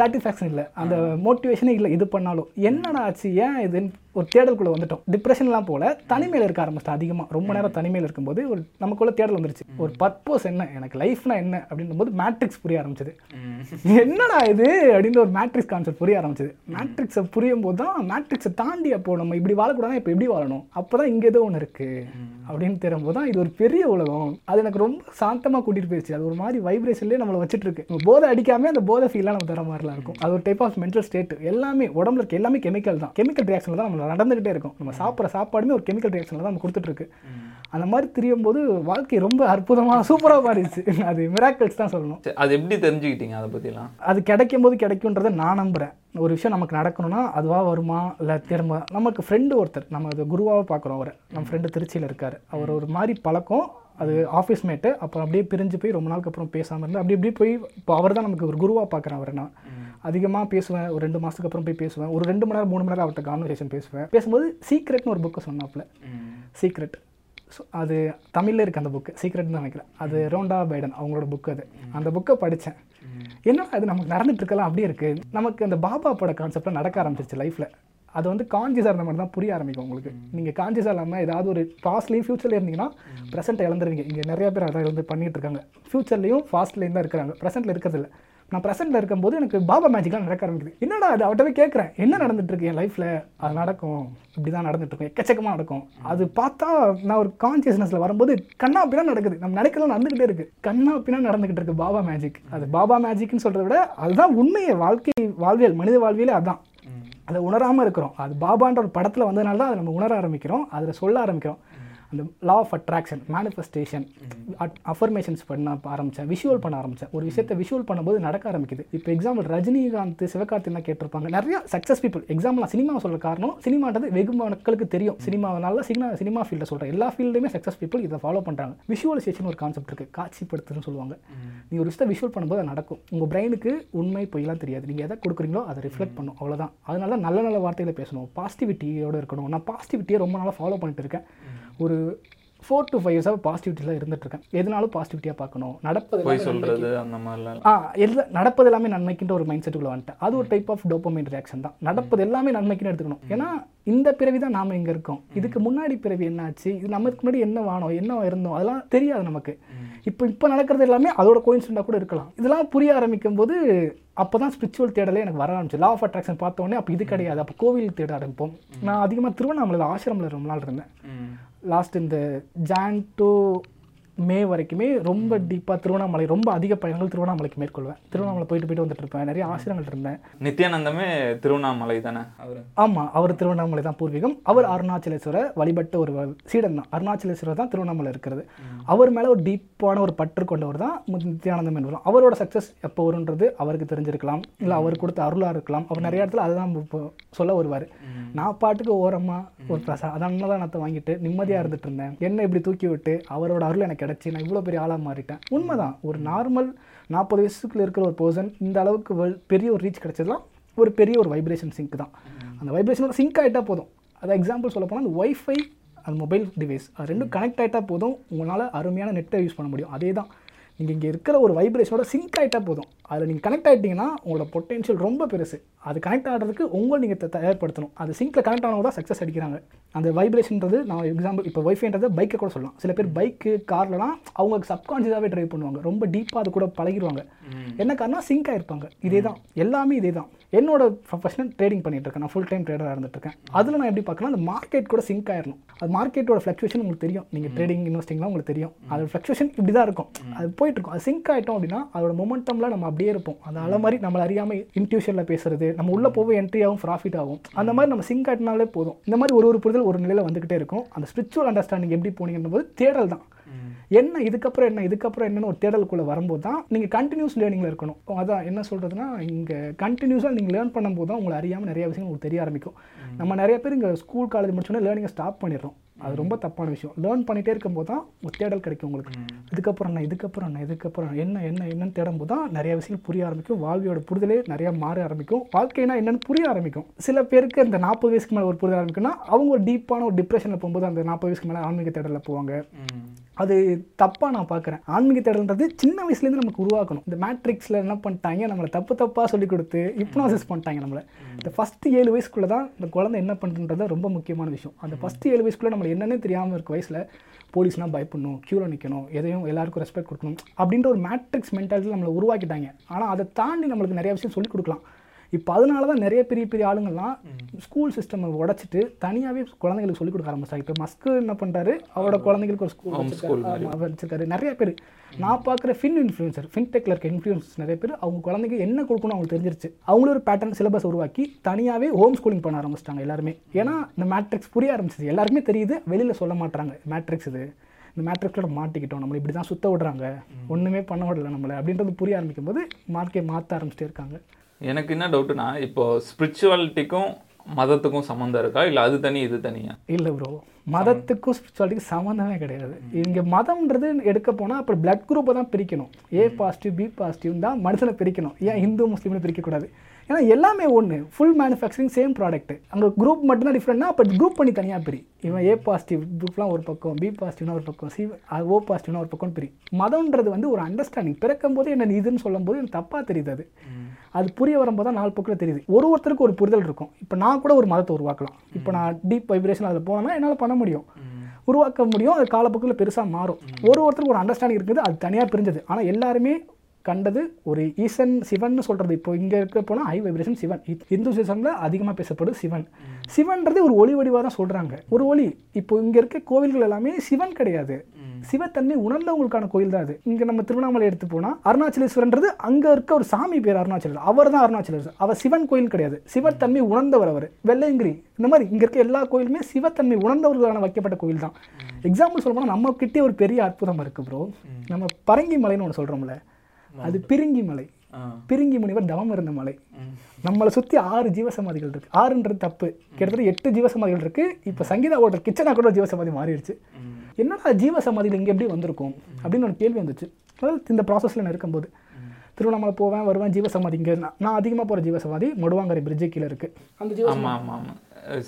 சாட்டிஸ்ஃபேக்ஷன் இல்லை. அந்த மோட்டிவேஷனே இல்லை இது பண்ணாலும். என்னடா ஆச்சு ஏன் இதுன்னு ஒரு தேடலுக்குள்ள வந்துட்டோம். டிப்ரெஷன்லாம் போல தனிமையில் இருக்க ஆரம்பிச்சிட்டேன் அதிகமாக ரொம்ப நேரம் தனிமையில் இருக்கும்போது ஒரு நமக்குள்ள தேடல் வந்துருச்சு. ஒரு பர்பஸ் என்ன? எனக்கு லைஃப்னா என்ன? அப்படின்னும் போது மேட்ரிக்ஸ் புரிய ஆரம்பிச்சது. என்னடா இது? அப்படின்ற ஒரு மேட்ரிக்ஸ் கான்செப்ட் புரிய ஆரம்பிச்சது. மேட்ரிக்ஸை புரியும் போது தான் மேட்ரிக்ஸை தாண்டி அப்போ நம்ம இப்படி வாழக்கூடாது? இப்போ எப்படி வாழணும்? அப்போ தான் இங்கே ஏதோ ஒன்று இருக்கு. அப்படின்னு தெரியும்போது தான் இது ஒரு பெரிய உலகம். அது எனக்கு ரொம்ப சாந்தமாக கூட்டிட்டு போயிடுச்சு அது ஒரு மாதிரி வைப்ரேஷன்லேயே நம்மளை வச்சுட்டு இருக்கு போதை அடிக்காம அந்த போதை ஃபீல்லாம் நம்ம தர மாதிரிலாம் இருக்கும். அது ஒரு டைப் ஆஃப் மென்டல் ஸ்டேட் எல்லாமே உடம்புல இருக்க எல்லாமே கெமிக்கல் தான். கெமிக்கல் ரியாக்ஷனில் தான் நம்ம நடந்துகிட்டே இருக்கும். நம்ம சாப்பிட்ற சாப்பாடுமே ஒரு கெமிக்கல் ரியாக்ஷனில் தான் நம்ம கொடுத்துட்டு இருக்கு அந்த மாதிரி திரியும் போது வாழ்க்கை ரொம்ப அற்புதமாக சூப்பராக மாறிடுச்சு. அது மிராக்கிள்ஸ் தான் சொல்லணும். அது எப்படி தெரிஞ்சுக்கிட்டீங்க அதை பத்திலாம்? அது கிடைக்கும் போது கிடைக்குன்றதை நான் நம்புகிறேன் ஒரு விஷயம் நமக்கு நடக்கணும்னா அதுவா வருமா? இல்லை திரும்ப நமக்கு ஃப்ரெண்டு ஒருத்தர் நம்ம அது குருவாக பார்க்குறோம் அவரை. நம்ம ஃப்ரெண்டு திருச்சியில் இருக்கார். அவர் ஒரு மாதிரி பழக்கம். அது ஆஃபீஸ் மேட்டு அப்புறம் அப்படியே பிரிஞ்சு போய் ரொம்ப நாளுக்கு அப்புறம் பேசாமல் இருந்து அப்படி இப்படி போய் இப்போ அவர் தான் நமக்கு ஒரு குருவாக பார்க்குறேன் அவரை நான். அதிகமாக பேசுவேன் ஒரு ரெண்டு மாதத்துக்கு அப்புறம் போய் பேசுவேன் ஒரு ரெண்டு மணி நேரம் மூணு மணி நேரம் அவர்கிட்ட கான்வர்சேஷன் பேசுவேன். பேசும்போது சீக்ரெட்னு ஒரு புக்கு சொன்னாப்புல. சீக்ரெட் ஸோ அது தமிழில் இருக்கு அந்த புக்கு சீக்ரெட்னு நினைக்கிறேன். அது ரோண்டா பைடன் அவங்களோட புக் அது. அந்த புக்கை படித்தேன் என்னடா அது நமக்கு நடந்துட்டு இருக்கலாம் அப்படியே இருக்கு. நமக்கு அந்த பாபா பட கான்செப்ட்லாம் நடக்க ஆரம்பிச்சிருச்சு லைஃப்பில் அது வந்து கான்சியஸாக இருந்த மாதிரி தான் புரிய ஆரம்பிக்கும் உங்களுக்கு. நீங்கள் கான்சியஸாக இல்லாமல் ஏதாவது ஒரு பாஸ்ட்லேயும் ஃபியூச்சர்லேயும் இருந்தீங்கன்னா ப்ரெசென்ட் இழந்துருவீங்க. இங்கே நிறைய பேர் அதான் வந்து பண்ணிட்டு இருக்காங்க. ஃபியூச்சர்லேயும் ஃபாஸ்ட்லேயும் தான் இருக்கிறாங்க. ப்ரெசென்ட்டில் இருக்கிறதில்ல நான் ப்ரெசென்ட்டில் இருக்கும்போது எனக்கு பாபா மேஜிக்லாம் நடக்க ஆரம்பிக்குது. என்னடா அது அவட்ட போய் கேட்குறேன் என்ன நடந்துட்டு இருக்கு என் லைஃப்பில் அது நடக்கும். இப்படி தான் நடந்துட்டு இருக்கும். எக்கச்சக்கமாக நடக்கும். அது பார்த்தா நான் ஒரு கான்சியஸ்னஸில் வரும்போது கண்ணா பின்னா நடக்குது. நம்ம நினைக்கலாம் நடந்துக்கிட்டே இருக்கு. கண்ணா பின்னா நடந்துக்கிட்டு இருக்கு பாபா மேஜிக் அது பாபா மேஜிக்னு சொல்கிறத விட அதுதான் உண்மையை வாழ்க்கை வாழ்வியல் மனித வாழ்வியலே அதான். அதை உணராமல் இருக்கிறோம். அது பாபான்ற ஒரு படத்தில் வந்ததுனால தான் அதை நம்ம உணர ஆரம்பிக்கிறோம். அதில் சொல்ல ஆரம்பிக்கிறோம். அந்த law of attraction manifestation affirmations பண்ண ஆரம்பித்தேன் விஷுவல் பண்ண ஆரம்பித்தேன் ஒரு விஷயத்தை விஷுவல் பண்ணும்போது நடக்க ஆரம்பிக்குது. இப்போ எக்ஸாம்பிள் ரஜினிகாந்த் சிவகார்த்தினா கேட்டிருப்பாங்க. நிறைய சக்ஸஸ் பீப்புள் எக்ஸாம்பிள் சினிமா சொல்ற காரணம் சினிமான்றது வெகு மக்களுக்கு தெரியும் சினிமாவனால சினிமா சினிமா ஃபீல்டில் சொல்கிறேன் எல்லா ஃபீல்டுமே சக்ஸஸ் பீப்புள் இதை ஃபாலோ பண்ணுறாங்க விஷுவலைசேஷன் ஒரு கான்செப்ட் இருக்குது காட்சிப்படுத்துன்னு சொல்லுவாங்க. நீ ஒரு விஷயத்தை விஷுவல் பண்ணும்போது அது நடக்கும். உங்கள் பிரெயினுக்கு உண்மை பொய்லாம் தெரியாது. நீங்கள் எதை கொடுக்குறீங்களோ அதை ரிஃப்ளெக்ட் பண்ணும். அவ்வளோதான் அதனால நல்ல நல்ல வார்த்தைகளை பேசணும். பாசிட்டிவிட்டியோட இருக்கணும். நான் பாசிட்டிவிட்டியை ரொம்ப நாளாக ஃபாலோ பண்ணிட்டு இருக்கேன். ஒரு ஃபோர் டு ஃபைவ் இயர்ஸாக பாசிட்டிவிட்டியில் இருந்துட்டு இருக்கேன் எதுனாலும் பாசிட்டிவிட்டியாக பார்க்கணும். நடப்பது போய் சொல்றது அந்த மாதிரிலாம் ஆ எல்லா நடப்பது எல்லாமே நன்மைக்குன்ற ஒரு மைண்ட் செட்டுக்குள்ள வந்துட்டேன். அது ஒரு டைப் ஆஃப் டோப்பமைன் ரியாக்ஷன் தான். நடப்பது எல்லாமே நன்மைக்குன்னு எடுத்துக்கணும். ஏன்னா இந்த பிறவி தான் நாம இங்க இருக்கோம். இதுக்கு முன்னாடி பிறவி என்னாச்சு? இது நமக்கு முன்னாடி என்ன வானோம் என்ன இருந்தோம்? அதெல்லாம் தெரியாது நமக்கு. இப்போ இப்போ நடக்கிறது எல்லாமே அதோட கோயின்சிடண்டாக கூட இருக்கலாம். இதெல்லாம் புரிய ஆரம்பிக்கும் போது அப்போ தான் ஸ்பிரிச்சுவல் தேடலே எனக்கு வர ஆரம்பிச்சு. லா ஆஃப் அட்ராக்ஷன் பார்த்த உடனே அப்போ இது கிடையாது. அப்போ கோவில் தேட ஆரம்பிப்போம். நான் அதிகமாக திருவண்ணாமலையில் ஆசிரமில் ரொம்ப நாள் இருந்தேன். லாஸ்ட் இந்த ஜான் டு மே வரைக்குமே ரொம்ப டீப்பாக திருவண்ணாமலை ரொம்ப அதிக பயணங்கள் திருவண்ணாமலைக்கு மேற்கொள்வேன். திருவண்ணாமலை போயிட்டு போயிட்டு வந்துட்டு இருப்பேன் நிறைய ஆசிரங்கள் இருந்தேன். நித்யானந்தமே திருவண்ணாமலை தானே? அவரு. ஆமாம் அவர் திருவண்ணாமலை தான் பூர்வீகம். அவர் அருணாச்சலேஸ்வரர் வழிபட்ட ஒரு சீடன் தான். அருணாச்சலேஸ்வரர் தான் திருவண்ணாமலை இருக்கிறது. அவர் மேலே ஒரு டீப்பான ஒரு பற்று கொண்டவர் தான் நித்யானந்தம் என்பவர். அவரோட சக்ஸஸ் எப்போ வருன்றது அவருக்கு தெரிஞ்சிருக்கலாம். இல்லை அவர் கொடுத்த அருளாக இருக்கலாம். அவர் நிறைய இடத்துல அதுதான் சொல்ல வருவார். நான் பாட்டுக்கு ஓரமாக ஒரு பிரசா அன்னதானத்தை வாங்கிட்டு நிம்மதியாக இருந்துட்டு இருந்தேன். என்ன இப்படி தூக்கி விட்டு அவரோட அருள் எனக்கு கிடச்சி நான் இவ்வளோ பெரிய ஆளாக மாறிட்டேன். உண்மைதான். ஒரு நார்மல் நாற்பது வயசுக்குள்ள இருக்கிற ஒரு பர்சன் இந்த அளவுக்கு பெரிய ஒரு ரீச் கிடச்சதுலாம் ஒரு பெரிய ஒரு வைப்ரேஷன் சிங்க் தான். அந்த வைப்ரேஷனோட சிங்க் ஆகிட்டால் போதும். அதை எக்ஸாம்பிள் சொல்ல போனால் அந்த ஒய்ஃபை அந்த மொபைல் டிவைஸ் அது ரெண்டும் கனெக்ட் ஆகிட்டால் போதும். உங்களால் அருமையான நெட்டை யூஸ் பண்ண முடியும். அதே தான் நீங்கள் இங்கே இருக்கிற ஒரு வைப்ரேஷனோட சிங்க் ஆகிட்டா போதும். அதில் நீங்கள் கனெக்ட் ஆகிட்டீங்கன்னா உங்களோட பொட்டென்ஷியல் ரொம்ப பெருசு. அது கனெக்ட் ஆகிறதுக்கு உங்களை நீங்கள் தயார்படுத்தணும். அது சிங்கில் கனெக்ட் ஆனவங்க தான் சக்ஸஸ் அடிக்கிறாங்க. அந்த வைப்ரேஷன்றது நான் எக்ஸாம்பிள் இப்போ ஒய்ஃபைன்றது பைக்கை கூட சொல்லலாம். சில பேர் பைக்கு கார்லலாம் அவங்க சப்கான்ஷியஸாகவே ட்ரைவ் பண்ணுவாங்க. ரொம்ப டீப்பாக அது கூட பழகிடுவாங்க என்ன காரணம் சிங்க் ஆயிருப்பாங்க. இதே தான் எல்லாமே இதே தான் என்னோட ப்ரொஃபஷனல் ட்ரேடிங் பண்ணிட்டு இருக்கேன். நான் ஃபுல் டைம் ட்ரேடராக இருந்துட்டு இருக்கேன். அதில் நான் எப்படி பார்க்கலாம் அந்த மார்க்கெட் கூட சிங்க் ஆயிடணும் அது மார்க்கெட்டோட ஃப்ளக்சுவேஷன் உங்களுக்கு தெரியும். நீங்கள் ட்ரேடிங் இன்வெஸ்டிங்லாம் உங்களுக்கு தெரியும். அதோட ஃப்ளக்சுவேஷன் இப்படி தான் இருக்கும். அது போயிட்டு இருக்கும் அது சிங்க் ஆகிட்டோம் அப்படின்னா அதோட மொமெண்டமில் நம்ம அப்படியே இருப்போம். அது அலை மாதிரி நம்மள அறியாமல் இன்ட்யூஷனில் பேசுறது நம்ம உள்ளே போக என்ட்ரி ஆகும் ப்ராஃபிட் ஆகும். அந்த மாதிரி நம்ம சிங்க் ஆகிட்டனாலே போதும். இந்த மாதிரி ஒரு ஒரு புரிதல் ஒரு நிலையில் வந்துகிட்டே இருக்கும். அந்த ஸ்பிரிச்சுவல் அண்டர்ஸ்டாண்டிங் எப்படி போனீங்கன்னும் போது தேடல் தான். என்ன இதுக்கப்புறம் என்ன இதுக்கப்புறம் என்னன்னு ஒரு தேடலுக்குள்ள வரும்போது தான் நீங்கள் கண்டினியூஸ் லேர்னிங்கில் இருக்கணும். அதான் என்ன சொல்கிறதுனா இங்கே கண்டினியூஸாக நீங்கள் லேர்ன் பண்ணும்போது தான் உங்களை அறியாமல் நிறைய விஷயங்கள் உங்களுக்கு தெரிய ஆரம்பிக்கும். நம்ம நிறைய பேர் இங்கே ஸ்கூல் காலேஜ் முடிச்சோன்னே லேர்னிங்கை ஸ்டாப் பண்ணிடுறோம். அது ரொம்ப தப்பான விஷயம். லேர்ன் பண்ணிகிட்டே இருக்கும்போது தான் ஒரு தேடல் கிடைக்கும் உங்களுக்கு. இதுக்கப்புறம் என்ன இதுக்கப்புறம் என்ன இதுக்கப்புறம் என்ன என்ன என்னன்னு தேடும்போது தான் நிறைய விஷயங்கள் புரிய ஆரம்பிக்கும். வாழ்வியோட புரிதலே நிறைய மாற ஆரம்பிக்கும். வாழ்க்கைனா என்னன்னு புரிய ஆரம்பிக்கும். சில பேருக்கு இந்த நாற்பது வயசுக்கு மேலே ஒரு புரிதல் ஆரம்பிக்கும்னா அவங்க ஒரு டீப்பான ஒரு டிப்ரெஷனில் போகும்போது அந்த நாற்பது வயசுக்கு மேலே ஆன்மீக தேடலில் போவாங்க. அது தப்பாக நான் பார்க்குறேன் ஆன்மீக தேடல்ன்றது சின்ன வயசுலேருந்து நமக்கு உருவாக்கணும். இந்த மேட்ரிக்ஸில் என்ன பண்ணிட்டாங்க? நம்மளை தப்பு தப்பாக சொல்லி கொடுத்து ஹிப்னாசிஸ் பண்ணிட்டாங்க நம்மளை. இந்த ஃபஸ்ட்டு ஏழு வயசுக்குள்ளே தான் இந்த குழந்தை என்ன பண்ணுறது ரொம்ப முக்கியமான விஷயம். அந்த ஃபஸ்ட்டு ஏழு வயசுக்குள்ளே நம்ம என்னன்னே தெரியாமல் இருக்க வயசில் போலீஸ்னால் பயப்படணும் க்யூவில் நிற்கணும் எதையும் எல்லாருக்கும் ரெஸ்பெக்ட் கொடுக்கணும் அப்படின்ற ஒரு மேட்ரிக்ஸ் மென்டாலிட்டி நம்மளை உருவாக்கிட்டாங்க. ஆனால் அதை தாண்டி நம்மளுக்கு நிறைய விஷயம் சொல்லிக் கொடுக்கலாம். இப்போ அதனால தான் நிறைய பெரிய பெரிய ஆளுங்கள்லாம் ஸ்கூல் சிஸ்டம் உடைச்சிட்டு தனியாகவே குழந்தைங்களுக்கு சொல்லிக் கொடுக்க ஆரம்பிச்சாங்க. இப்போ மஸ்கு என்ன பண்ணுறாரு அவரோட குழந்தைங்களுக்கு ஒரு ஸ்கூல் அவர் வச்சிருக்காரு. நிறைய பேர். நான் பார்க்குற ஃபின் இன்ஃப்ளூயன்சர் ஃபின்டெக்கில் இருக்க இன்ஃப்ளூயன்ஸ் நிறைய பேர் அவங்க குழந்தைக்கு என்ன கொடுக்கணும் அவங்களுக்கு தெரிஞ்சிருச்சு. அவங்களும் ஒரு பேட்டர்ன் சிலபஸ் உருவாக்கி தனியாகவே ஹோம் ஸ்கூலிங் பண்ண ஆரம்பிச்சிட்டாங்க எல்லாருமே. ஏன்னா இந்த மேட்ரிக்ஸ் புரிய ஆரம்பிச்சிச்சு எல்லாருக்குமே தெரியுது வெளியில் சொல்ல மாட்டாங்க மேட்ரிக்ஸ் இது. இந்த மேட்ரிக்ஸோட மாட்டிக்கிட்டோம். நம்மளை இப்படி தான் சுத்த விடுறாங்க. ஒன்றுமே பண்ண விடல நம்மளை. அப்படின்றது புரிய ஆரம்பிக்கும் போது மார்க்கே மாற்ற ஆரம்பிச்சிட்டே இருக்காங்க. எனக்கு என்ன டவுட்னா இப்போ ஸ்பிரிச்சுவாலிட்டிக்கும் மதத்துக்கும் சம்மந்தம் இருக்கா? இல்லை அது தனி இது தனியா? இல்லை ப்ரோ மதத்துக்கும் ஸ்பிரிச்சுவாலிட்டிக்கும் சம்மந்தமே கிடையாது. இங்கே மதம்ன்றது எடுக்க போனால் அப்போ பிளட் குரூப்பை தான் பிரிக்கணும். ஏ பாசிட்டிவ் பி பாசிட்டிவ் தான் மனுஷனை பிரிக்கணும். ஏன் ஹிந்து முஸ்லீம்னு பிரிக்கக்கூடாது? ஏன்னா எல்லாமே ஒன்று ஃபுல் மேனுஃபேக்சரிங் சேம் ப்ராடக்ட் அங்கே குரூப் மட்டும்தான் டிஃப்ரெண்ட்னா அப்போ குரூப் பண்ணி தனியாக பிரி. இவன் ஏ பாசிட்டிவ் குரூப்லாம் ஒரு பக்கம் பி பாசிட்டிவ்னா ஒரு பக்கம் சி ஓ பாசிட்டிவ்னா ஒரு பக்கம் பிரி. மதம்ன்றது வந்து ஒரு அண்டர்ஸ்டாண்டிங் பிறக்கும் போது என்ன இதுன்னு சொல்லும்போது எனக்கு தப்பாக தெரியுது அது. அது புரிய வரும்போது தான் நாலு பக்கம் தெரியுது. ஒரு ஒருத்தருக்கு ஒரு புரிதல் இருக்கும். இப்போ நான் கூட ஒரு மதத்தை உருவாக்கலாம். இப்போ நான் டீப் வைப்ரேஷன் அதில் போனேன்னா என்னால் பண்ண முடியும். உருவாக்க முடியும் அது காலப்போக்கில் பெருசாக மாறும். ஒரு ஒருத்தருக்கு ஒரு அண்டர்ஸ்டாண்டிங் இருக்குது அது தனியாக பிரிஞ்சது. ஆனால் எல்லாருமே கண்டது ஒரு ஈசன் சிவன் சொல்கிறது இப்போ இங்கே இருக்க போனால் ஹை வைப்ரேஷன் சிவன். இந்துசிசமில் அதிகமாக பேசப்படுது சிவன். சிவன்றது ஒரு ஒளி வடிவாக தான் சொல்கிறாங்க ஒரு ஒளி. இப்போ இங்கே இருக்க கோவில்கள் எல்லாமே சிவன் கிடையாது. சிவத்தன்மை உணர்ந்தவங்களுக்கான கோயில் தான் அது. இங்கே நம்ம திருவண்ணாமலை எடுத்து போனால் அருணாச்சலேஸ்வரன்றது அங்கே இருக்க ஒரு சாமி பேர் அருணாச்சலர் அவர் தான் அருணாச்சலர் அவர் சிவன் கோயில் கிடையாது. சிவத்தன்மை உணர்ந்தவர் அவர். வெள்ளையங்கிரி. இந்த மாதிரி இங்கே இருக்க எல்லா கோயிலுமே சிவத்தன்மை உணர்ந்தவர்களான வைக்கப்பட்ட கோயில் தான். எக்ஸாம்பிள் சொல்ல போனால் நம்ம கிட்டே ஒரு பெரிய அற்புதம் இருக்குது ப்ரோ நம்ம பரங்கி மலைன்னு ஒன்று சொல்கிறோம்ல அது பிரிங்கி மலை. பிரிங்கி முனிவர் தவம் இருந்த மலை. நம்மளை சுற்றி ஆறு ஜீவசமாதிகள் இருக்கு. ஆறுன்றது தப்பு. கிட்டத்தட்ட எட்டு ஜீவசமாதிகள் இருக்கு. இப்போ சங்கீதா ஓட்டர் கிச்சனா கூட ஜீவசமாதி மாறிடுச்சு. என்னடா ஜீவசமாதிகள் இங்கே எப்படி வந்திருக்கும்? அப்படின்னு ஒரு கேள்வி வந்துச்சு. அதாவது இந்த ப்ராசஸில் நான் இருக்கும்போது திருவண்ணாமலை போவேன் வருவேன் ஜீவசமாதி இங்கே நான் அதிகமாக போகிற ஜீவசமாதி மடுவாங்கரை பிரிட்ஜு கீழே இருக்கு. அந்த ஜீவ ஆமா ஆமா ஆமா.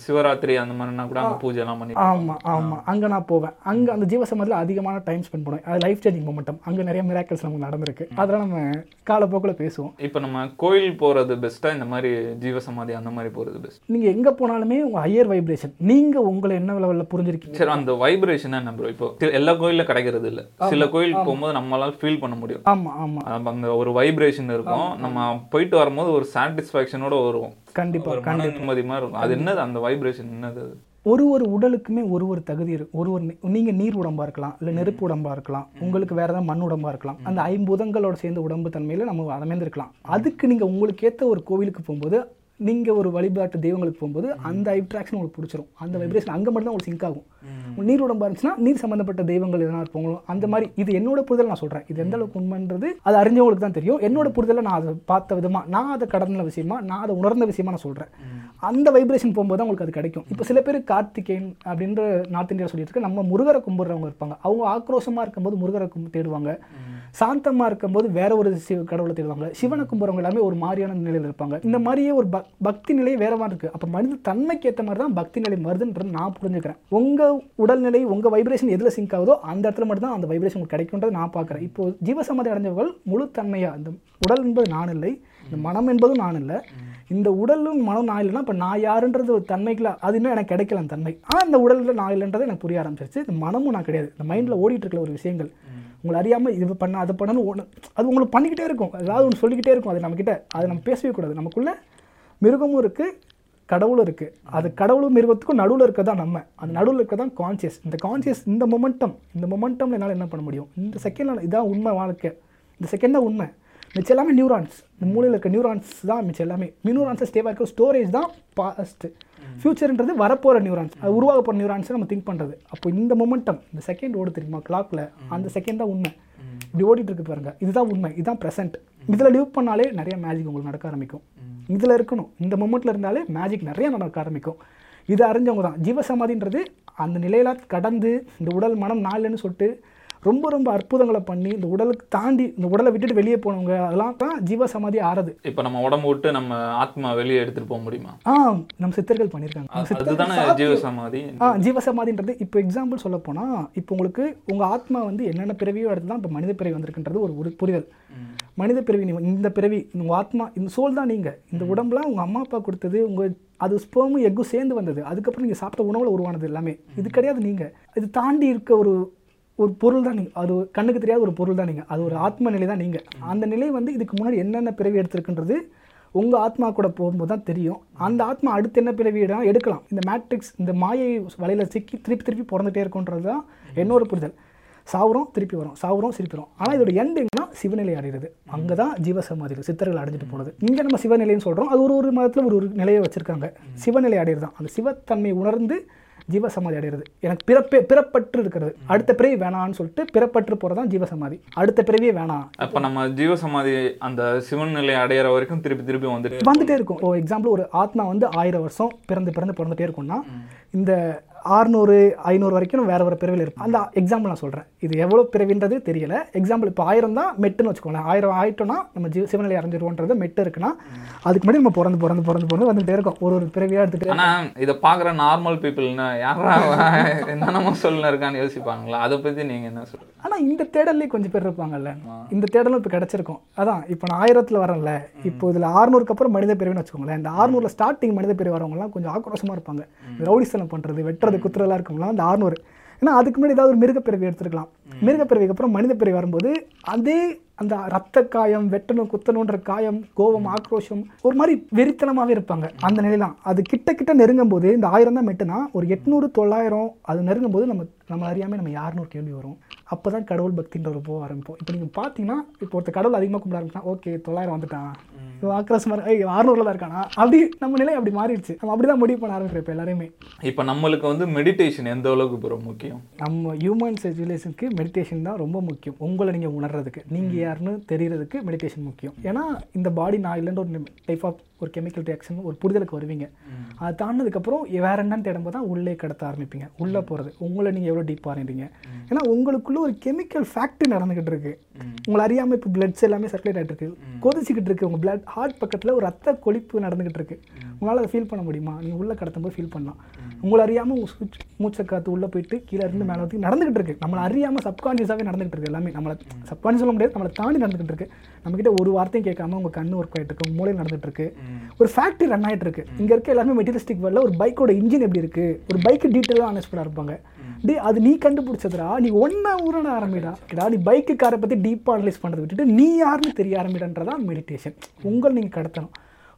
சிவராத்திரி அந்த மாதிரினா கூட அங்கே பூஜை எல்லாம் பண்ணி ஆமாம் ஆமாம் அங்கே நான் போவேன். அங்கே அந்த ஜீவசமாதியில் அதிகமான டைம் ஸ்பெண்ட் பண்ணுவேன். அது லைஃப் சேஞ்சிங் மூமெண்டம் அங்கே நிறைய மிராக்கல்ஸ் நமக்கு நடந்திருக்கு. அதெல்லாம் நம்ம காலப்போக்கில் பேசுவோம். இப்போ நம்ம கோயில் போறது பெஸ்ட்டா இந்த மாதிரி ஜீவசமாதி அந்த மாதிரி போறது பெஸ்ட் நீங்கள் எங்கே போனாலுமே உங்கள் ஹையர் வைப்ரேஷன் நீங்கள் உங்களை என்ன லெவலில் புரிஞ்சிருக்கீங்க? சரி அந்த வைப்ரேஷன் என்ன ப்ரோ இப்போ எல்லா கோயில்ல கிடைக்கிறது இல்ல. சில கோயிலுக்கு போகும்போது நம்மளால ஃபீல் பண்ண முடியும். ஆமாம் ஆமாம் அங்க ஒரு வைப்ரேஷன் இருக்கும். நம்ம போயிட்டு வரும்போது ஒரு சாட்டிஸ்ஃபேக்ஷனோட வருவோம். கண்டிப்பாக நிம்மதி மாதிரி இருக்கும். அது என்னது? அந்த வைப்ரேஷன் என்னது? ஒரு ஒரு உடலுக்குமே ஒரு ஒரு தகுதி இருக்கு ஒரு ஒரு நீங்க நீர் உடம்பா இருக்கலாம் இல்ல நெருப்பு உடம்பா இருக்கலாம் உங்களுக்கு வேற ஏதாவது மண் உடம்பா இருக்கலாம் அந்த ஐம்புதங்களோட சேர்ந்த உடம்பு தன்மையில நம்ம அமைந்திருக்கலாம் அதுக்கு நீங்க உங்களுக்கு ஏத்த ஒரு கோவிலுக்கு போகும்போது நீங்க ஒரு வழிபாட்டு தெய்வங்களுக்கு போகும்போது அந்த அட்ராக்ஷன் உங்களுக்கு பிடிச்சிரும். அந்த வைப்ரேஷன் அங்க மட்டும் தான் உங்களுக்கு சிங்க் ஆகும். நீர் உடம்பா இருந்துச்சுன்னா நீர் சம்பந்தப்பட்ட தெய்வங்கள் எதனா இருப்பாங்களோ அந்த மாதிரி இது என்னோட புரிதல் நான் சொல்றேன். இது எந்த அளவுக்கு உண்மைன்றது அது அறிஞ்சவங்களுக்கு தான் தெரியும். என்னோட புரிதலை நான் அதை பார்த்த விதமா நான் அதை கடந்த விஷயமா நான் அதை உணர்ந்த விஷயமா நான் சொல்றேன். அந்த வைப்ரேஷன் போகும்போது தான் உங்களுக்கு அது கிடைக்கும். இப்போ சில பேர் கார்த்திகேயன் அப்படின்ற நார்த் இந்தியா சொல்லிட்டு இருக்க நம்ம முருகரை கும்பிடுறவங்க இருப்பாங்க. அவங்க ஆக்ரோஷமா இருக்கும்போது முருகரை தேடுவாங்க. சாந்தமாக இருக்கும்போது வேற ஒரு சிவ கடவுளை தேடுவாங்க. சிவனை கும்புறவங்க எல்லாமே ஒரு மாதிரியான நிலையில் இருப்பாங்க. இந்த மாதிரியே ஒரு பக் பக்தி நிலை வேற மாதிரி இருக்குது அப்போ மனித தன்மைக்கு ஏற்ற மாதிரி தான் பக்தி நிலை வருதுன்றது நான் புரிஞ்சுக்கிறேன். உங்கள் உடல்நிலை உங்கள் வைப்ரேஷன் எதில் சிங்க் ஆகுதோ அந்த இடத்துல மட்டும்தான் அந்த வைப்ரேஷன் உங்களுக்கு கிடைக்கும்ன்றது நான் பார்க்குறேன். இப்போது ஜீவசமாதி அடைஞ்சவர்கள் முழு தன்மையாக இந்த உடல் என்பது நான் இல்லை இந்த மனம் என்பதும் நான் இல்லை. இந்த உடலும் மனம் நான் இல்லைன்னா இப்போ நான் யாருன்றது ஒரு தன்மைக்குள்ள அது இன்னும் எனக்கு கிடைக்கல அந்த தன்மை. ஆனால் இந்த உடலில் நான் இல்லைன்றது எனக்கு புரிய ஆரம்பிச்சிருச்சு. இந்த மனமும் நான் கிடையாது. இந்த மைண்டில் ஓடிட்டு இருக்கிற ஒரு விஷயங்கள். உங்களை அறியாமல் இது பண்ண அதை பண்ணணும் ஒன்று அது உங்களுக்கு பண்ணிக்கிட்டே இருக்கும். ஏதாவது ஒன்று சொல்லிக்கிட்டே இருக்கும் அது நம்மக்கிட்ட அதை நம்ம பேசவே கூடாது. நமக்குள்ள மிருகமும் இருக்குது கடவுளும் இருக்குது அது கடவுளும் மிருகத்துக்கும் நடுவில் இருக்க தான் நம்ம. அந்த நடுவில் இருக்க தான் கான்சியஸ் இந்த கான்சியஸ் இந்த மொமெண்டம் இந்த மொமெண்டமில் என்னால் என்ன பண்ண முடியும்? இந்த செகண்டில் இதான் உண்மை வாழ்க்கை. இந்த செகண்ட் தான் உண்மை. மிச்சம் எல்லாமே நியூரான்ஸ் இந்த மூலையில் இருக்க நியூரான்ஸ் தான் மிச்சம் எல்லாமே. நியூரான்ஸை ஸ்டேவாக இருக்க ஸ்டோரேஜ் தான் பாஸ்ட்டு ஃப்யூச்சர்ன்றது வரப்போகிற நியூரான்ஸ் அது உருவாக போகிற நியூரான்ஸை நம்ம திங்க் பண்ணுறது அப்போ இந்த மொமெண்டம் இந்த செகண்ட் ஓடு தெரியுமா? கிளாக்ல அந்த செகண்ட் தான் உண்மை. இப்படி ஓடிட்டு இருக்கு பாருங்க. இதுதான் உண்மை. இதுதான் ப்ரெசென்ட் இதில் லிவ் பண்ணாலே நிறைய மேஜிக் உங்களுக்கு நடக்க ஆரம்பிக்கும். இதில் இருக்கணும். இந்த மொமெண்ட்டில் இருந்தாலே மேஜிக் நிறைய நடக்க ஆரம்பிக்கும். இது அறிஞ்சவங்க தான். ஜீவசமாதின்றது அந்த நிலையில கடந்து இந்த உடல் மனம் நாலுன்னு சொல்லிட்டு ரொம்ப ரொம்ப அற்புதங்களை பண்ணி இந்த உடலுக்கு தாண்டி இந்த உடலை விட்டுட்டு வெளியே போனவங்க அதெல்லாம் தான் ஜீவசமாதி ஆறது. இப்போ நம்ம உடம்பு விட்டு நம்ம ஆத்மா வெளியே எடுத்துட்டு போக முடியுமா? ஆ நம்ம சித்தர்கள் பண்ணியிருக்காங்க. ஜீவ சமாதி ஆ ஜீவசமாதின்றது இப்போ எக்ஸாம்பிள் சொல்ல போனால் இப்போ உங்களுக்கு உங்கள் ஆத்மா வந்து என்னென்ன பிறவியோ எடுத்து தான் இப்போ மனித பிறவி வந்திருக்குன்றது ஒரு ஒரு புரிதல். மனித பிறவி இந்த பிறவி உங்கள் ஆத்மா இந்த சோல் தான் நீங்கள் இந்த உடம்புலாம் உங்கள் அம்மா அப்பா கொடுத்தது உங்கள் அது ஸ்பேமும் எக்கும் சேர்ந்து வந்தது. அதுக்கப்புறம் நீங்கள் சாப்பிட்ட உணவுல உருவானது எல்லாமே. இது கிடையாது நீங்கள் இது தாண்டி இருக்க ஒரு ஒரு பொருள் தான் நீங்கள் அது கண்ணுக்கு தெரியாத ஒரு பொருள் தான் நீங்கள் அது ஒரு ஆத்ம நிலை தான் நீங்கள் அந்த நிலை வந்து இதுக்கு முன்னாடி என்னென்ன பிறவி எடுத்திருக்குன்றது உங்கள் ஆத்மா கூட போகும்போது தான் தெரியும். அந்த ஆத்மா அடுத்து என்ன பிறவி எடுக்கலாம் எடுக்கலாம். இந்த மேட்ரிக்ஸ் இந்த மாயை வலையில் சிக்கி திருப்பி திருப்பி பிறந்துட்டே இருக்குன்றது தான் என்னோட புரிதல். சாவுறோம் திருப்பி வரும் சாவுறோம் திருப்பி வரும் ஆனால் இதோட எண்டுங்கன்னா சிவநிலை அடைகிறது அங்கே தான் ஜீவசமாதிகள் சித்தர்கள் அடைஞ்சிட்டு போனது. இங்கே நம்ம சிவநிலைன்னு சொல்கிறோம் அது ஒரு ஒரு மதத்தில் ஒரு ஒரு நிலையை வச்சுருக்காங்க. சிவநிலை அடைகிறது தான் அந்த சிவத்தன்மை உணர்ந்து ஜீவசமாதி அடைகிறது எனக்கு பிறப்பே பிறப்பற்று இருக்கிறது. அடுத்த பிறவி வேணான்னு சொல்லிட்டு பிறப்பற்று போகிறது தான் ஜீவசமாதி. அடுத்த பிறவியே வேணாம். அப்ப நம்ம ஜீவ சமாதி அந்த சிவன் நிலை அடையிற வரைக்கும் திருப்பி திருப்பி வந்துட்டு வந்துட்டே இருக்கும். இப்போ எக்ஸாம்பிள் ஒரு ஆத்மா வந்து ஆயிரம் வருஷம் பிறந்து பிறந்து பிறந்துட்டே இருக்கும்னா இந்த ஆறுநூறு ஐநூறு வரைக்கும் வேற ஒரு பிறவியில் இருக்கும். அந்த எக்ஸாம்பிள் நான் சொல்கிறேன் இது எவ்வளோ பிறவின்றது தெரியல. எக்ஸாம்பிள் இப்போ ஆயிரம் தான் மெட்டுன்னு வச்சுக்கோங்களேன். ஆயிரம் ஆயிட்டோம்னா நம்ம ஜீவ சிவநிலை அடைஞ்சிருவோன்றது மெட்டு இருக்குன்னா அதுக்கு முன்னாடி நம்ம பிறந்து பிறந்து பிறந்து பிறந்து வந்துட்டே இருக்கோம். ஒரு ஒரு பிறவியாக எடுத்துகிட்டு ஆனா இத பாக்குற நார்மல் பீப்புள்னா யாரா என்னென்னமோ சொல்ல இருக்கான்னு யோசிப்பாங்களா? அதை பத்தி நீங்க என்ன சொல்றீங்க? ஆனால் இந்த தேடல்லே கொஞ்சம் பேர் இருப்பாங்கல்ல. இந்த தேடலும் இப்போ கிடச்சிருக்கும். அதான் இப்போ நான் ஆயிரத்தில் வரேன்ல. இப்போ இதில் ஆறுநூறுக்கு அப்புறம் மனித பிரிவுன்னு வச்சுக்கோங்களேன். இந்த ஆறுநூறுல ஸ்டார்டிங் மனித பிரிவு வரவங்கலாம் கொஞ்சம் ஆக்ரோஷமாக இருப்பாங்க. ரவுடிசனம் பண்ணுறது வெட்டுறது குத்துறதெல்லாம் இருக்கவங்களாம் அந்த ஆறுநூறு. ஏன்னா அதுக்கு முன்னாடி ஏதாவது ஒரு மிருகப்பிறவி எடுத்துருக்கலாம். மிருகப்பிறவிக்கு அப்புறம் மனித பிறவி வரும்போது அதே அந்த ரத்த காயம் வெட்டணும் குத்தணுன்ற காயம் கோபம் ஆக்ரோஷம் ஒரு மாதிரி வெறித்தனமாகவே இருப்பாங்க அந்த நிலைலாம் அது கிட்ட கிட்ட நெருங்கும் போது இந்த ஆயிரம் தான் மெட்டுனா ஒரு எட்நூறு தொள்ளாயிரம் அது நெருங்கும் போது நம்ம நம்ம அறியாமல் நம்ம யாருன்னு ஒரு கேள்வி வரும். அப்போ தான் கடவுள் பக்தின்ற ஒரு போக ஆரம்பிப்போம். இப்போ நீங்கள் பார்த்தீங்கன்னா இப்போ ஒருத்தர் கடவுள் அதிகமாக கும்பிட ஆரம்பிச்சா ஓகே தொள்ளாயிரம் வந்துட்டான். இவன் ஆக்ரோஷமாக ஏய் அறுநூறுல தான் இருக்கானா? அப்படி நம்ம நிலை அப்படி மாறிடுச்சு. நம்ம அப்படி தான் முடிவு பண்ண ஆரம்பிக்கிறோம் இப்போ எல்லாருமே இப்ப நம்மளுக்கு வந்து மெடிடேஷன் எந்த அளவுக்கு ப்ரோ முக்கியம்? நம்ம ஹியூமன் சிவிலேஷனுக்கு மெடிடேஷன் தான் ரொம்ப முக்கியம். உங்களை நீங்கள் உணர்றதுக்கு. நீங்கள் யாருன்னு தெரியறதுக்கு மெடிடேஷன் முக்கியம். ஏன்னா இந்த பாடி நான் இல்லைன்ற ஒரு டைப் ஆஃப் ஒரு கெமிக்கல் ரியாக்ஷன் ஒரு புரிதலுக்கு வருவீங்க. அது தாண்டினதுக்கப்புறம் வேற என்னன்னு தேடும்போது தான் உள்ளே கடத்த ஆரம்பிப்பீங்க. உள்ளே போகிறது உங்களை நீங்கள் எவ்வளோ டீப்பாக அறிறீங்க ஏன்னா உங்களுக்குள்ள ஒரு கெமிக்கல் ஃபேக்ட்ரி நடந்துகிட்டு இருக்கு. உங்களை அறியாமல் இப்போ பிளட்ஸ் எல்லாமே சர்க்குலேட் ஆகிட்டு இருக்கு கொதிச்சுக்கிட்டு இருக்கு. உங்கள் பிளட் ஹார்ட் பக்கத்தில் ஒரு ரத்த கொழிப்பு நடந்துகிட்டு இருக்கு. உங்களால் அதை ஃபீல் பண்ண முடியுமா? நீங்கள் உள்ளே கடத்தும் போது ஃபீல் பண்ணலாம். உங்களை அறியாமல் உங்கள் சுவிட்ச் மூச்சை காற்று உள்ளே போயிட்டு கீழே இருந்து மேலே வந்து நடந்துகிட்டு இருக்கு. நம்மளை அறியாமல் சப்கான்ஷியஸாகவே நடந்துகிட்டு இருக்கு எல்லாமே. நம்மளை சப்கான்ஷியஸ் சொல்ல முடியாது. நம்மளை தாண்டி நடந்துகிட்டு இருக்கு. நம்மக்கிட்ட ஒரு வார்த்தையும் கேட்காம உங்கள் கண்ணு ஒர்க் ஆகிட்டு இருக்கு. உங்கள் மூளையில் நடந்துட்டு இருக்கு. ஒரு ஃபேக்ட்ரி ரன் ஆகிட்டு இருக்கு. இங்கே இருக்க எல்லாமே மெட்டீரியலிஸ்டிக் வேர்ல்டில் ஒரு பைக்கோட இன்ஜின் எப்படி இருக்கு? ஒரு பைக்கு டீட்டெயிலாக அனஸ்படாக இருப்பாங்க. டே அது நீ கண்டுபிடிச்சதுடா. நீ ஒன்றா ஊரண ஆரம்பிடா. டா நீ பைக்கு காரை பற்றி டீப்பாக அனலைஸ் பண்ணுறதை விட்டுட்டு நீ யாருன்னு தெரிய ஆரம்பிடன்றதான் மெடிடேஷன் உங்களை நீங்கள் கடத்தணும்.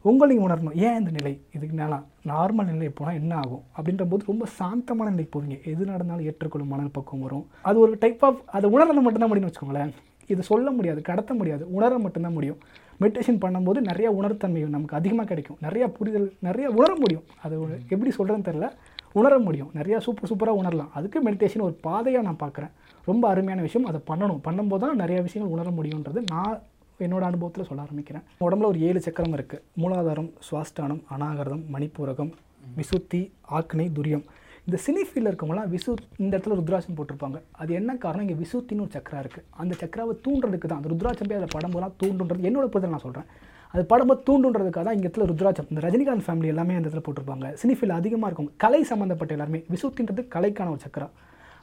உங்கள் நீங்கள் உணரணும். ஏன் இந்த நிலை? இதுக்கு மேலாம் நார்மல் நிலை போனால் என்ன ஆகும்? அப்படின்ற போது ரொம்ப சாந்தமான நிலைக்கு போவீங்க. எது நடந்தாலும் ஏற்றுக்கொள்ளும் மனப்பக்குவம் வரும். அது ஒரு டைப் ஆஃப் அதை உணர்றது மட்டும்தான் முடியும்னு வச்சுக்கோங்களேன். இது சொல்ல முடியாது கடத்த முடியாது. உணர மட்டும்தான் முடியும். மெடிடேஷன் பண்ணும்போது நிறையா உணர்த்தன்மை நமக்கு அதிகமாக கிடைக்கும். நிறையா புரிதல் நிறையா உணர முடியும். அது எப்படி சொல்கிறதுன்னு தெரில உணர முடியும். நிறையா சூப்பர் சூப்பராக உணரலாம். அதுக்கு மெடிடேஷன் ஒரு பாதையாக நான் பார்க்குறேன். ரொம்ப அருமையான விஷயம். அதை பண்ணணும். பண்ணும்போது தான் நிறையா விஷயங்கள் உணர முடியுன்றது நான் என்னோட அனுபவத்தில் சொல்ல ஆரம்பிக்கிறேன். உடம்புல ஒரு ஏழு சக்கரம் இருக்குது மூலாதாரம் சுவாஸ்தானம் அனாகரதம் மணிப்பூரகம் விசுத்தி ஆக்னை துரியம். இந்த சினி ஃபீல்டில் இருக்கவங்களாம் விசு இந்த இடத்துல ருத்ராட்சம் போட்டிருப்பாங்க. அது என்ன காரணம்? இங்கே விசுத்தின்னு ஒரு சக்கரா இருக்குது அந்த சக்கராவை தூண்டுறதுக்கு தான். அந்த ருத்ராட்சம் போய் அதில் படம்போலாம் தூண்டுன்றது என்னோட புரிதல் நான் சொல்கிறேன் அது படமாக தூண்டுன்றதுக்காக தான் இங்கே இடத்துல ருத்ராஜம் இந்த ரஜினிகாந்த் ஃபேமிலி எல்லாமே அந்த இடத்துல போட்டிருப்பாங்க. சினிஃபில் அதிகமாக இருக்கும். கலை சம்மந்தப்பட்ட எல்லாருமே விசுத்தின்றது கலைக்கான ஒரு சக்கரா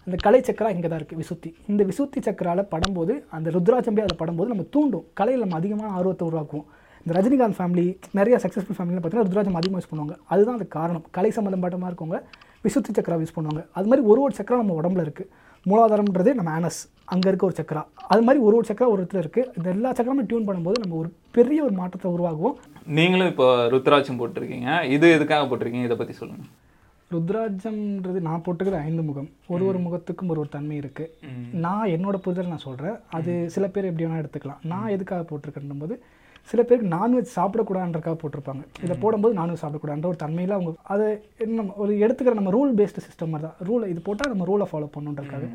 அந்த கலை சக்கரா இங்கே தான் இருக்குது விசுத்தி. இந்த விசுத்தி சக்கரால படும்போது அந்த ருத்ராஜம்பி அதை அதில் படும்போது நம்ம தூண்டும். கலையில் நம்ம அதிகமான ஆர்வத்தை உருவாக்குவோம். இந்த ரஜினிகாந்த் ஃபேமிலி நிறைய சக்ஸஸ்ஃபுல் ஃபேமிலியில் பார்த்தீங்கன்னா ருத்ராஜம் அதிகமாக யூஸ் பண்ணுவாங்க. அதுதான் அந்த காரணம். கலை சம்மந்தப்பட்டமாக இருக்கவங்க விசுத்தி சக்கரா யூஸ் பண்ணுவாங்க. அது மாதிரி ஒரு ஒரு சக்கரா நம்ம உடம்புல இருக்குது மூலாதாரம்ன்றது நம்ம ஆனஸ் அங்கே இருக்க ஒரு சக்கரா. அது மாதிரி ஒரு ஒரு சக்கரா ஒரு இடத்துல இருக்குது இந்த எல்லா சக்கரமும் டியூன் பண்ணும்போது நம்ம ஒரு பெரிய ஒரு மாற்றத்தை உருவாகுவோம் நீங்களும் இப்போ ருத்ராட்சம் போட்டிருக்கீங்க. இது எதுக்காக போட்டிருக்கீங்க? இதை பற்றி சொல்லுங்க. ருத்ராட்சம்ன்றது நான் போட்டுக்கிற ஐந்து முகம். ஒரு ஒரு முகத்துக்கும் ஒரு ஒரு தன்மை இருக்குது நான் என்னோட புரிதல் நான் சொல்கிறேன் அது சில பேர் எப்படி வேணால் எடுத்துக்கலாம். நான் எதுக்காக போட்டிருக்கேன் போது சில பேருக்கு நான்வெஜ் சாப்பிடக்கூடாதுன்றக்காக போட்டிருப்பாங்க. இதை போடும்போது நான்வெஜ் சாப்பிடக்கூடாதுன்ற ஒரு தன்மையில் அவங்க அதை நம்ம ஒரு எடுத்துக்கிற நம்ம ரூல் பேஸ்டு சிஸ்டம் மாதிரி தான். ரூலை இது போட்டால் நம்ம ரூலை ஃபாலோ பண்ணுன்றதுக்காக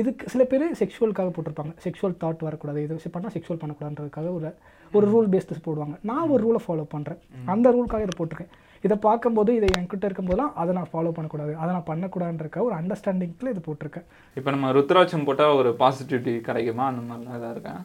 இதுக்கு சில பேர் செக்ஷுவலுக்காக போட்டிருப்பாங்க. செக்ஷுவல் தாட் வரக்கூடாது இது பண்ணால் செக்ஷுவல் பண்ணக்கூடாதுன்றதுக்காக ஒரு ஒரு ரூல் பேஸ்டு போடுவாங்க. நான் ஒரு ரூலை ஃபாலோ பண்ணுறேன் அந்த ரூலுக்காக இதை போட்டிருக்கேன். இதை பார்க்கும்போது இதை என்கிட்ட இருக்கும்போதெல்லாம் அதை நான் ஃபாலோ பண்ணக்கூடாது. அதை நான் பண்ணக்கூடாதுன்றக்க ஒரு அண்டர்ஸ்டாண்டிங்கில் இது போட்டிருக்கேன். இப்போ நம்ம ருத்ராட்சம் போட்டால் ஒரு பாசிட்டிவிட்டி கிடைக்குமா? அந்த மாதிரிலாம் இதாக இருக்கேன்.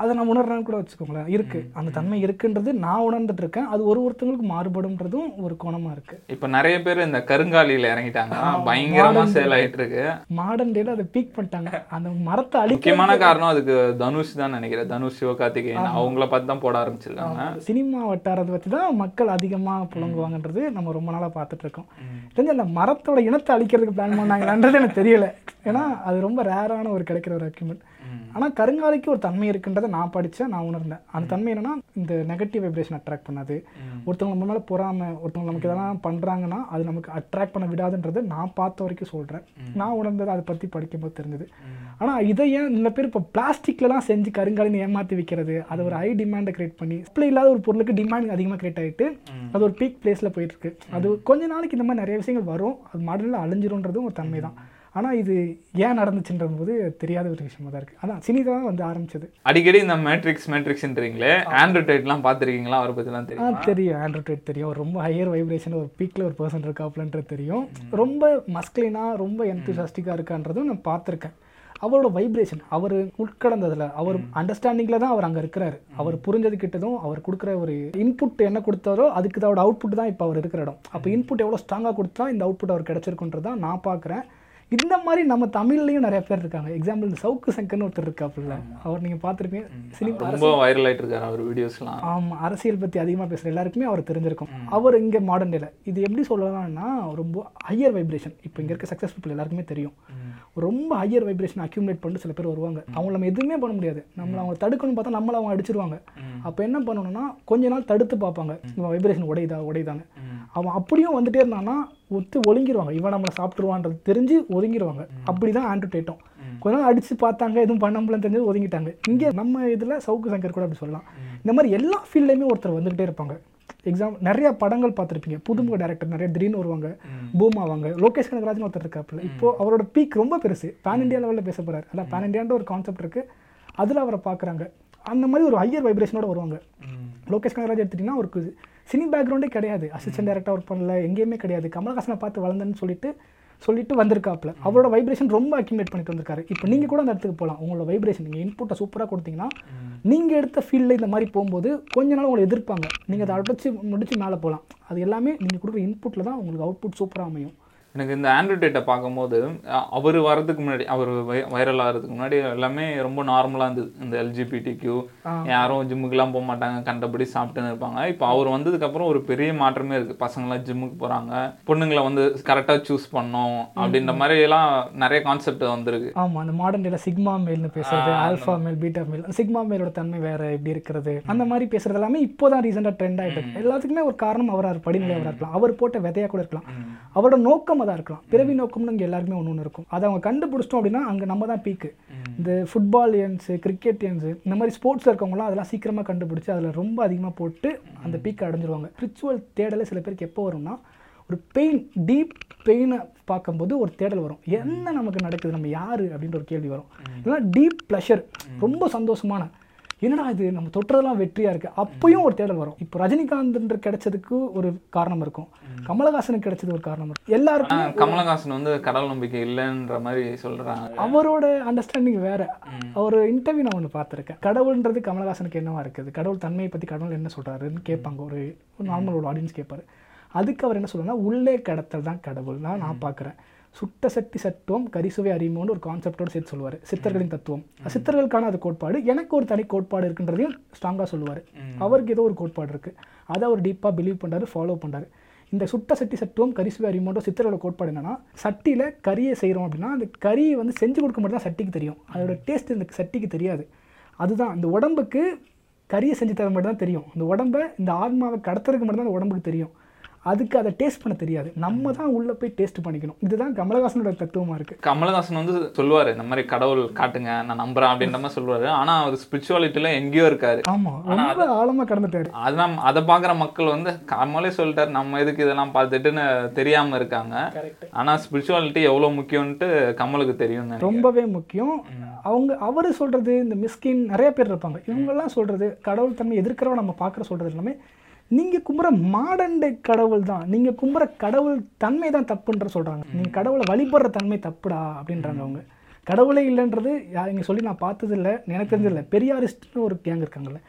அதை நான் உணர்றேன்னு கூட வச்சுக்கோங்களேன். இருக்குது அந்த தன்மை இருக்குன்றது நான் உணர்ந்துட்டு இருக்கேன் அது ஒரு ஒருத்தங்களுக்கு மாறுபடும்ன்றதும் ஒரு கோணமாக இருக்குது இப்போ நிறைய பேர் இந்த கருங்காலியில் இறங்கிட்டாங்க. பயங்கரமா சேல் ஆயிட்டு இருக்கு மாடர்ன் டேல அதை பீக் பண்ணிட்டாங்க. அந்த மரத்தை அழிக்க முக்கியமான காரணம் அதுக்கு தனுஷ் தான் நினைக்கிறேன். தனுஷ் சிவகார்த்திகேயன் அவங்கள பார்த்து தான் போட ஆரம்பிச்சிருக்காங்க. சினிமா வட்டாரத்தை வச்சு தான் மக்கள் அதிகமாக புழங்குவாங்கன்றது நம்ம ரொம்ப நாளாக பார்த்துட்டு இருக்கோம் தெரிஞ்ச அந்த மரத்தோட இனத்தை அழிக்கிறதுக்கு பிளான் பண்ணாங்களான்றது எனக்கு தெரியல. ஏன்னா அது ரொம்ப ரேரான ஒரு கிடைக்கிற ஒரு அக்யூமெண்ட் ஆனால் கருங்காலிக்கு ஒரு தன்மை இருக்குன்றதை நான் படித்தேன் நான் உணர்ந்தேன். அந்த தன்மை என்னன்னா இந்த நெகட்டிவ் வைப்ரேஷன் அட்ராக்ட் பண்ணாது. ஒருத்தவங்க நம்ம மேலே பொறாம ஒருத்தவங்க நமக்கு எதனா பண்ணுறாங்கன்னா அது நமக்கு அட்ராக்ட் பண்ண விடாதுன்றதை நான் பார்த்த வரைக்கும் சொல்கிறேன் நான் உணர்ந்தது அதை பற்றி படிக்கும்போது தெரிஞ்சது. ஆனால் இதை ஏன் இந்த பேர் இப்போ பிளாஸ்டிக்லலாம் செஞ்சு கருங்காலின்னு ஏமாற்றி விற்கிறது அது ஒரு ஹை டிமாண்டை கிரியேட் பண்ணி சப்ளை இல்லாத ஒரு பொருளுக்கு டிமாண்ட் அதிகமாக கிரியேட் ஆகிட்டு அது ஒரு பீக் பிளேஸில் போயிட்டு இருக்கு. அது கொஞ்ச நாளைக்கு இந்த மாதிரி நிறைய விஷயங்கள் வரும். அது மாடலில் அழிஞ்சிருன்றதும் ஒரு தன்மை தான். ஆனால் இது ஏன் நடந்துச்சுன்ற போது தெரியாத ஒரு விஷயமா தான் இருக்குது அதான் சினி தான் வந்து ஆரம்பிச்சது. அடிக்கடி இந்த மேட்ரிக்ஸ் மேட்ரிக்ஸ்ன்றீங்களே ஆண்ட்ராய்ட்லாம் பார்த்துருக்கீங்களா? அவரை பற்றிலாம் ஆ தெரியும். தெரியும். ஆண்ட்ராய்ட் தெரியும் ரொம்ப ஹையர் வைப்ரேஷன் ஒரு பீக்கில் ஒரு பர்சன் இருக்காப்லன்றது தெரியும். ரொம்ப மஸ்குலினாக ரொம்ப என்தூசாஸ்டிக்காக இருக்கான்றதும் நான் பார்த்துருக்கேன். அவரோட வைப்ரேஷன் அவர் உட்கடந்ததில் அவர் அண்டர்ஸ்டாண்டிங்கில் தான் அவர் அங்கே இருக்கிறாரு. அவர் புரிஞ்சது கிட்டதும் அவர் கொடுக்குற ஒரு இன்புட் என்ன கொடுத்தாரோ அதுக்கு அதோட அவுட்புட் தான் இப்போ அவர் இருக்கிற இடம். அப்போ இன்புட் எவ்வளோ ஸ்ட்ராங்காக கொடுத்தா இந்த அவுட்புட் அவர் கிடச்சிருக்குன்றது தான் நான் பார்க்குறேன் இந்த மாதிரி நம்ம தமிழ்லையும் நிறைய பேர் இருக்காங்க. எக்ஸாம்பிள் இந்த சவுக்கு சங்கர்னு ஒருத்தர் இருக்காப்புல. அவர் நீங்கள் பார்த்துருப்பீங்க. சினிமா ரொம்ப வைரல் ஆயிட்டு இருக்காரு அவர் வீடியோஸ்லாம் ஆமா அரசியல் பத்தி அதிகமா பேசுற எல்லாருக்குமே அவர் தெரிஞ்சிருக்கும். அவர் இங்க மாடர்ன் டேல இது எப்படி சொல்லலாம்னா ரொம்ப ஹையர் வைப்ரேஷன் இப்போ இங்க இருக்க சக்ஸஸ் பீப்புள் எல்லாருக்குமே தெரியும். ரொம்ப ஹையர் வைப்ரேஷன் அக்யூமுலேட் பண்ணிட்டு சில பேர் வருவாங்க. அவங்க நம்ம எதுவுமே பண்ண முடியாது. நம்மள அவங்க தடுக்கணும்னு பார்த்தா நம்மள அவங்க அடிச்சிருவாங்க. அப்போ என்ன பண்ணணும்னா கொஞ்ச நாள் தடுத்து பார்ப்பாங்க. இவன் வைப்ரேஷன் உடையுதா உடையுதான்னு. அவன் அப்படியும் வந்துட்டே இருந்தான்னா ஒத்து ஒதுங்கிடுவாங்க இவன் நம்மளை சாப்பிட்டுருவான்றது தெரிஞ்சு ஒதுங்கிடுவாங்க அப்படிதான் ஆண்ட்ரோடேட்டும் கொஞ்ச நாள் அடிச்சு பார்த்தாங்க எதுவும் பண்ண முடியலன்னு தெரிஞ்சு ஒதுங்கிட்டாங்க. இங்கே நம்ம இதில் சவுக்கு சங்கர் கூட அப்படி சொல்லலாம். இந்த மாதிரி எல்லா ஃபீல்ட்லையுமே ஒருத்தர் வந்துகிட்டே இருப்பாங்க. எக்ஸாம் நிறைய படங்கள் பார்த்துருப்பீங்க. புதுமுக டேரக்டர் நிறைய திடீர்னு வருவாங்க. பூம் ஆவாங்க. லோகேஷ் கனகராஜன் ஒருத்தர் இருக்காப்புல. இப்போ அவரோட பீக் ரொம்ப பெருசு. பேன் இந்தியா லெவலில் பேச போறாரு. அதான் பேன் இந்தியான்ற ஒரு கான்செப்ட் இருக்கு. அதில் அவரை பார்க்குறாங்க. அந்த மாதிரி ஒரு ஹையர் வைப்ரேஷனோட வருவாங்க. லோகேஷ் கனகராஜ் எடுத்துட்டிங்கன்னா ஒரு சினி பேக்ரவுண்டே கிடையாது. அசிஸ்டன்ட் டேரக்டர் ஒர்க் பண்ணல எங்கேயுமே கிடையாது. கமல்ஹாசனை பார்த்து வளர்ந்தேன்னு சொல்லிட்டு சொல்லிட்டு வந்திருக்காப்புல. அவரோட வைப்ரேஷன் ரொம்ப அக்யூமேட் பண்ணிட்டு வந்திருக்காரு. இப்போ நீங்கள் கூட அந்த இடத்துக்கு போகலாம் உங்களோட வைப்ரேஷன் நீங்கள் இன்புட்டை சூப்பராக கொடுத்தீங்கன்னா நீங்கள் எடுத்த ஃபீல்டில் இந்த மாதிரி போகும்போது கொஞ்ச நாள் உங்களை எதிர்ப்பாங்க. நீங்கள் அதை அடைச்சி முடிச்சு மேலே போகலாம் அது எல்லாமே நீங்கள் கொடுக்குற இன்புட்டில் தான் உங்களுக்கு அவுட்புட் சூப்பராக அமையும். எனக்கு இந்த ஆண்ட்ராய்டை பார்க்கும்போது அவர் வரதுக்கு முன்னாடி அவர் வைரல் ஆகிறதுக்கு முன்னாடி எல்லாமே ரொம்ப நார்மலாக இருந்தது. இந்த எல்ஜிபிடி கியூ யாரும் ஜிம்முக்குலாம் போக மாட்டாங்க கண்டபடி சாப்பிட்டுன்னு இருப்பாங்க. இப்போ அவர் வந்ததுக்கப்புறம் ஒரு பெரிய மாற்றமே இருக்குது பசங்களாம் ஜிம்முக்கு போகிறாங்க பொண்ணுங்களை வந்து கரெக்டாக சூஸ் பண்ணோம் அப்படின்ற மாதிரி எல்லாம் நிறைய கான்செப்ட் வந்திருக்கு. ஆமாம் அந்த மாடர்ன் டேல சிக்மா மேல்னு பேசுறது ஆல்ஃபா மேல் பீட்டா மேல் சிக்மா மேலோட தன்மை வேற எப்படி இருக்கிறது? அந்த மாதிரி பேசுறது எல்லாமே இப்போதான் ரீசெண்டாக ட்ரெண்ட் இருக்கு. எல்லாத்துக்குமே ஒரு காரணம் அவராக படிநிலை அவராக இருக்கலாம். அவர் போட்ட விதையா கூட இருக்கலாம். அவரோட நோக்கம் அதாக இருக்கலாம். பிறவி நோக்கம்னு இங்கே எல்லாருக்குமே ஒன்று ஒன்று இருக்கும். அதை அவங்க கண்டுபிடிச்சிட்டோம் அப்படின்னா அங்கே நம்ம தான் பீக்கு இந்த ஃபுட்பாலியன்ஸு கிரிக்கெட்டியன்ஸு இந்த மாதிரி ஸ்போர்ட்ஸில் இருக்கவங்களாம் அதெல்லாம் சீக்கிரமாக கண்டுபிடிச்சி அதில் ரொம்ப அதிகமாக போட்டு அந்த பீக்கை அடைஞ்சிருவாங்க. ஸ்பிரிச்சுவல் தேடலை சில பேருக்கு எப்போ வரும்னா ஒரு பெயின் டீப் பெயினை பார்க்கும்போது ஒரு தேடல் வரும். என்ன நமக்கு நடக்குது? நம்ம யார்? அப்படின்ற ஒரு கேள்வி வரும். இல்லைன்னா டீப் ப்ளஷர் ரொம்ப சந்தோஷமான என்னடா இது? நம்ம தொட்டதெல்லாம் வெற்றியா இருக்கு. அப்பயும் ஒரு தேடல் வரும். இப்போ ரஜினிகாந்த் கிடைச்சதுக்கு ஒரு காரணம் இருக்கும். கமலஹாசனுக்கு கிடைச்சது ஒரு காரணம் இருக்கும். எல்லாருக்கும் கமலஹாசன் வந்து கடவுள் நம்பிக்கை இல்லைன்ற மாதிரி சொல்றாங்க. அவரோட அண்டர்ஸ்டாண்டிங் வேற. அவர் இன்டர்வியூ நான் ஒன்று பார்த்துருக்கேன். கடவுள்ன்றது கமலஹாசனுக்கு என்னவா இருக்குது? கடவுள் தன்மையை பற்றி கடவுள் என்ன சொல்றாருன்னு கேட்பாங்க. ஒரு நார்மல் ஒரு ஆடியன்ஸ் கேட்பாரு. அதுக்கு அவர் என்ன சொல்றாருன்னா உள்ளே கடத்தல் தான் கடவுள் தான் நான் பார்க்குறேன். சுட்ட சட்டி சத்துவம் கரிசுவை அறிமோன்னு ஒரு கான்செப்டோட சேர்த்து சொல்லுவார். சித்தர்களின் தத்துவம். சித்தர்களுக்கான அது கோட்பாடு. எனக்கு ஒரு தனி கோட்பாடு இருக்குன்றதையும் ஸ்ட்ராங்காக சொல்லுவார். அவருக்கு ஏதோ ஒரு கோட்பாடு இருக்குது அதை அவர் டீப்பாக பிலீவ் பண்ணுறாரு ஃபாலோ பண்ணுறாரு இந்த சுட்ட சட்டி சத்துவம் கரிசுவை அறிமோன்ற சித்தரோட கோட்பாடு என்னன்னா சட்டியில் கறியை செய்கிறோம் அப்படின்னா அந்த கறியை வந்து செஞ்சு கொடுக்க மட்டும் தான் சட்டிக்கு தெரியும். அதோட டேஸ்ட் இந்த சட்டிக்கு தெரியாது. அதுதான் இந்த உடம்புக்கு கறியை செஞ்சு தர மட்டும் தான் தெரியும். இந்த உடம்பை இந்த ஆத்மாவை கடத்துறதுக்கு மட்டும் தான் அந்த உடம்புக்கு தெரியும். அதுக்கு அதை டேஸ்ட் பண்ண தெரியாது. நம்ம தான் உள்ளே போய் டேஸ்ட் பண்ணிக்கணும். இதுதான் கமலஹாசனோட தத்துவமாக இருக்குது கமலஹாசன் வந்து சொல்லுவாரு இந்த மாதிரி கடவுள் காட்டுங்க நான் நம்புறேன் அப்படின்ற மாதிரி சொல்லுவாரு. ஆனா அவர் ஸ்பிரிச்சுவாலிட்டில எங்கேயோ இருக்காரு. ஆமாம் ரொம்ப ஆழமாக கடந்துட்டாரு. அதான் அதை பாக்குற மக்கள் வந்து கமலே சொல்லிட்டாரு நம்ம எதுக்கு இதெல்லாம் பார்த்துட்டுன்னு தெரியாம இருக்காங்க. கரெக்ட் ஆனா ஸ்பிரிச்சுவாலிட்டி எவ்வளவு முக்கியம்ன்ட்டு கமலுக்கு தெரியும் ரொம்பவே முக்கியம். அவங்க அவர் சொல்றது இந்த மிஸ்கின் நிறைய பேர் இருப்பாங்க. இவங்கெல்லாம் சொல்றது கடவுள் தன்மை எதிர்க்கிறவ நம்ம பார்க்குற சொல்றது எல்லாமே நீங்க கும்புற மாடர்ன் டே கடவுள் தான் நீங்க கும்புற கடவுள் தன்மை தான் தப்புன்ற சொல்றாங்க. நீங்க கடவுளை வழிபடுற தன்மை தப்புடா அப்படின்றாங்க அவங்க. கடவுளே இல்லைன்றது இங்க சொல்லி நான் பார்த்தது இல்லை எனக்கு தெரிஞ்சதில்ல பெரியாரிஸ்ட்னு ஒரு கேங் இருக்காங்கல்ல.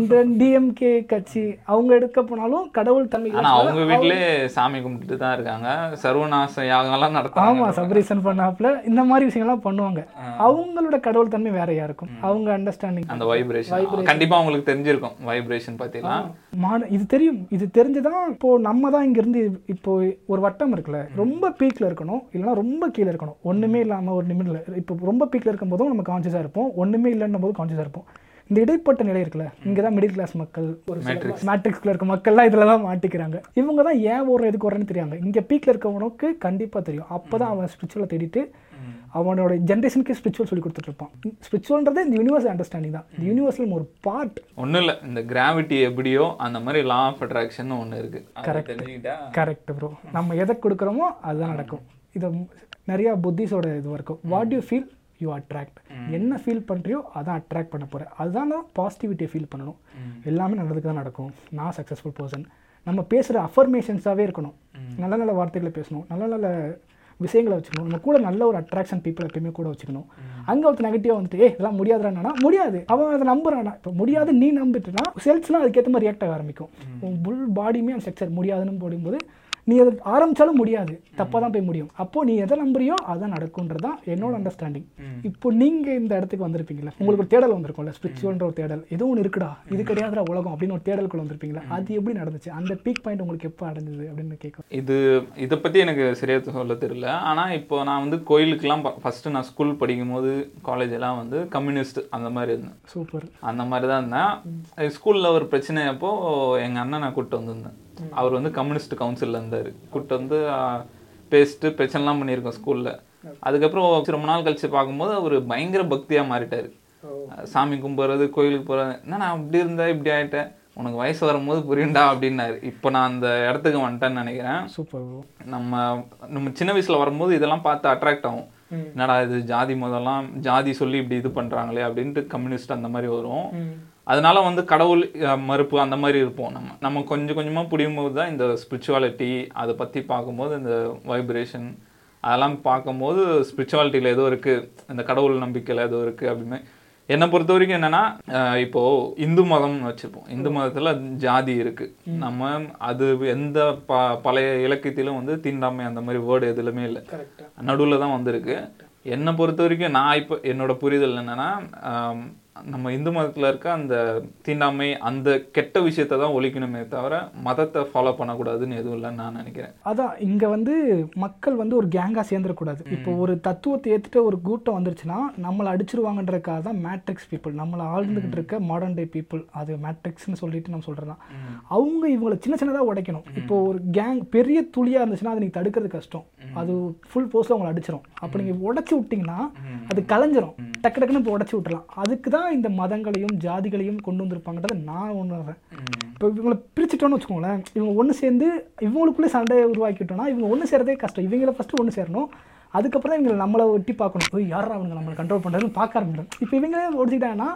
இந்த டிஎம்கே கட்சி அவங்க எடுக்க போனாலும் கடவுள் தன்மை ஆனா அவங்க வீட்லயே சாமி கும்பிட்டுட்டு தான் இருக்காங்க. சர்வநாச யாகம்லாம் நடத்துறாங்க. ஆமா சபரீசன் பண்ணாப்புல இந்த மாதிரி விஷயங்கள்லாம் பண்ணுவாங்க. அவங்களோட கடவுள் தன்மை வேறையா இருக்கும் அவங்க அண்டர்ஸ்டாண்டிங் அந்த வைப்ரேஷன் கண்டிப்பா உங்களுக்கு தெரிஞ்சிருக்கும் வைப்ரேஷன் பத்திலாம். மான இது தெரியும். இது தெரிஞ்சுதான் இப்போ நம்ம தான் இங்க இருந்து இப்போ ஒரு வட்டம் இருக்குல்ல ரொம்ப பீக்ல இருக்கணும். இல்லைன்னா ரொம்ப கீழே இருக்கணும். ஒண்ணுமே இல்லாம ஒரு நிமிடம் இப்போ ரொம்ப பீக்ல இருக்கும் போதும் நம்ம கான்சியஸா இருப்போம். ஒண்ணுமே இல்லைன்னும் போது கான்சியஸா இருப்போம். இந்த இடைப்பட்ட நிலை இருக்குல்ல இங்க தான் மிடில் கிளாஸ் மக்கள் ஒரு மேட்ரிக்ஸ்ல இருக்க மக்கள்லாம் இதுல தான் மாட்டிக்கிறாங்க. இவங்க தான் ஏன் ஒரு எதுக்கு வர்றேன்னு தெரியாங்க இங்க பீக்ல இருக்கவனுக்கு கண்டிப்பா தெரியும். அப்பதான் அவன் ஸ்பிரிச்சுவலை தேடிட்டு அவனோட ஜென்ரேஷனுக்கு ஸ்பிரிச்சுவல் சொல்லி கொடுத்துட்டு இருப்பான். ஸ்பிரிச்சுவல்ன்றது இந்த யூனிவர்ஸ் அண்டர்ஸ்டாண்டிங் தான். இந்த யூனிவர்ஸ்ல ஒரு பார்ட் ஒண்ணும் இல்ல இந்த கிராவிட்டி எப்படியோ அந்த மாதிரி லா ஆஃப் அட்ராக்ஷன் ஒண்ணு இருக்கு. அதை தெரிஞ்சுக்கிட்டா கரெக்ட் ப்ரோ நம்ம எதை கொடுக்குறோமோ அதுதான் நடக்கும். இது நிறைய புத்திஸோட இது இருக்கும் what you feel you attract என்ன ஃபீல் பண்ணுறியோ அதான் அட்ராக்ட் பண்ண போகிறேன் அதுதான் நான் பாசிட்டிவிட்டியை ஃபீல் பண்ணணும். எல்லாமே நல்லதுக்கு தான் நடக்கும். நான் சக்ஸஸ்ஃபுல் பர்சன் நம்ம பேசுகிற அஃபர்மேஷன்ஸாகவே இருக்கணும். நல்ல நல்ல வார்த்தைகளை பேசணும். நல்ல நல்ல விஷயங்களை வச்சுக்கணும். நம்ம கூட நல்ல ஒரு அட்ராக்ஷன் பீப்புள் எப்பயுமே கூட வச்சுக்கணும். அங்கே ஒருத்தர் நெகட்டிவாக வந்துட்டு ஏ இதெல்லாம் முடியாதுறானா முடியாது. அவன் அதை நம்புறானா இப்போ முடியாது நீ நம்பிட்டுனா செல்ஸ்லாம் அதுக்கேற்ற மாதிரி ரியாக்ட் ஆக ஆரம்பிக்கும். உன் புல் பாடியுமே அந்த ஸ்ட்ரக்சர் முடியாதுன்னு போடும்போது நீ அதை ஆரம்பிச்சாலும் முடியாது. தப்பாக தான் போய் முடியும். அப்போ நீ எதை நம்புறியோ அதான் நடக்கும்ன்றது தான் என்னோட அண்டர்ஸ்டாண்டிங் இப்போ நீங்க இந்த இடத்துக்கு வந்திருப்பீங்களா உங்களுக்கு ஒரு தேடல் வந்திருக்கும்ல ஸ்பிரிச்சுவல்ன்ற ஒரு தேடல். ஏதோ ஒன்று இருக்குடா இது கிடையாதுடா உலகம் அப்படின்னு ஒரு தேடலுக்குள்ள வந்திருப்பீங்களா அது எப்படி நடந்துச்சு? அந்த பீக் பாயிண்ட் உங்களுக்கு எப்போ அடைஞ்சது அப்படின்னு கேட்கும் இது இதை பற்றி எனக்கு சரியா சொல்ல தெரியல. ஆனால் இப்போ நான் வந்து கோயிலுக்கெல்லாம் ஃபஸ்ட்டு நான் ஸ்கூல் படிக்கும்போது காலேஜ் எல்லாம் வந்து கம்யூனிஸ்ட் அந்த மாதிரி இருந்தேன். சூப்பர். அந்த மாதிரி தான் இருந்தேன் ஸ்கூலில் ஒரு பிரச்சனை அப்போ எங்கள் அண்ணனை கூப்பிட்டு வந்திருந்தேன். அவர் வந்து கம்யூனிஸ்ட் கவுன்சிலில் இருந்தார். கூப்பிட்டு வந்து பேசிட்டு பிரச்சனைலாம் பண்ணியிருக்கோம் ஸ்கூலில். அதுக்கப்புறம் ரொம்ப நாள் கழிச்சு பார்க்கும்போது அவர் பயங்கர பக்தியாக மாறிட்டார். சாமி கும்பிட்றது கோயிலுக்கு போகிறது என்ன நான் அப்படி இருந்தேன் இப்படி ஆயிட்டேன் உனக்கு வயசு வரும்போது புரியும்டா அப்படின்னாரு. இப்போ நான் அந்த இடத்துக்கு வந்துட்டேன்னு நினைக்கிறேன். சூப்பர் நம்ம நம்ம சின்ன வயசுல வரும்போது இதெல்லாம் பார்த்து அட்ராக்ட் ஆகும். என்னடா இது ஜாதி முதல்லாம் ஜாதி சொல்லி இப்படி இது பண்றாங்களே அப்படின்ட்டு கம்யூனிஸ்ட் அந்த மாதிரி வரும். அதனால வந்து கடவுள் மறுப்பு அந்த மாதிரி இருப்போம் நம்ம. நம்ம கொஞ்சம் கொஞ்சமா புரியும் போது தான் இந்த ஸ்பிரிச்சுவாலிட்டி அதை பத்தி பார்க்கும்போது இந்த வைப்ரேஷன் அதெல்லாம் பார்க்கும்போது ஸ்பிரிச்சுவாலிட்டியில் ஏதோ இருக்கு. இந்த கடவுள் நம்பிக்கையில் ஏதோ இருக்கு அப்படின்னு. என்னை பொறுத்த வரைக்கும் என்னன்னா அஹ், இப்போ இந்து மதம்னு வச்சிருப்போம் இந்து மதத்துல ஜாதி இருக்கு. நம்ம அது எந்த ப பழைய இலக்கியத்திலும் வந்து தீண்டாமை அந்த மாதிரி வேர்டு எதுலுமே இல்லை. நடுவில் தான் வந்திருக்கு. என்னை பொறுத்த வரைக்கும் நான் இப்போ என்னோட புரிதல் என்னன்னா நம்ம இந்து மதத்தில் இருக்க அந்த தீண்டாமை அந்த கெட்ட விஷயத்தை தான் ஒழிக்கணுமே தவிர மதத்தை ஃபாலோ பண்ணக்கூடாதுன்னு எதுவும் இல்லைன்னு நான் நினைக்கிறேன். அதான் இங்க வந்து மக்கள் வந்து ஒரு கேங்கா சேர்ந்துடக்கூடாது இப்போ ஒரு தத்துவத்தை ஏத்துட்டு ஒரு கூட்டம் வந்துருச்சுன்னா நம்மளை அடிச்சிருவாங்கன்றதுக்காக தான் மேட்ரிக்ஸ் பீப்புள் நம்மளை ஆழ்ந்துகிட்டு இருக்க மாடர்ன் டே பீப்புள் அது மேட்ரிக்ஸ்னு சொல்லிட்டு நம்ம சொல்றோம் அவங்க இவங்களை சின்ன சின்னதா உடைக்கணும். இப்போ ஒரு கேங் பெரிய துளியா இருந்துச்சுன்னா அதை நீங்க தடுக்கிறது கஷ்டம். அது ஃபுல் போஸ்ட்ல உங்களை அடிச்சிரும். அப்போ நீங்க உடைச்சு விட்டீங்கன்னா அது கலைஞ்சிரும். டக்கு டக்குன்னு இப்போ உடைச்சு விட்டுறலாம். அதுக்கு தான் இந்த மதங்களையும் ஜாதிகளையும் கொண்டு வந்திருப்பாங்கன்றதை நான் உணர்றேன் இப்போ இவங்களை பிரிச்சுட்டோம்னு வச்சுக்கோங்களேன் இவங்க ஒன்று சேர்ந்து இவங்களுக்குள்ளே சண்டையை உருவாக்கிட்டோம்னா இவங்க ஒன்று சேர்றதே கஷ்டம். இவங்கள ஃபஸ்ட்டு ஒன்று சேரணும். அதுக்கப்புறம் இவங்க நம்மளை ஒட்டி பார்க்கணும். போய் யாரா அவங்க நம்மளை கண்ட்ரோல் பண்ணுறதுன்னு பார்க்க ஆரம்பிச்சிடும் இப்போ இவங்களே ஓடிச்சிட்டாங்கன்னா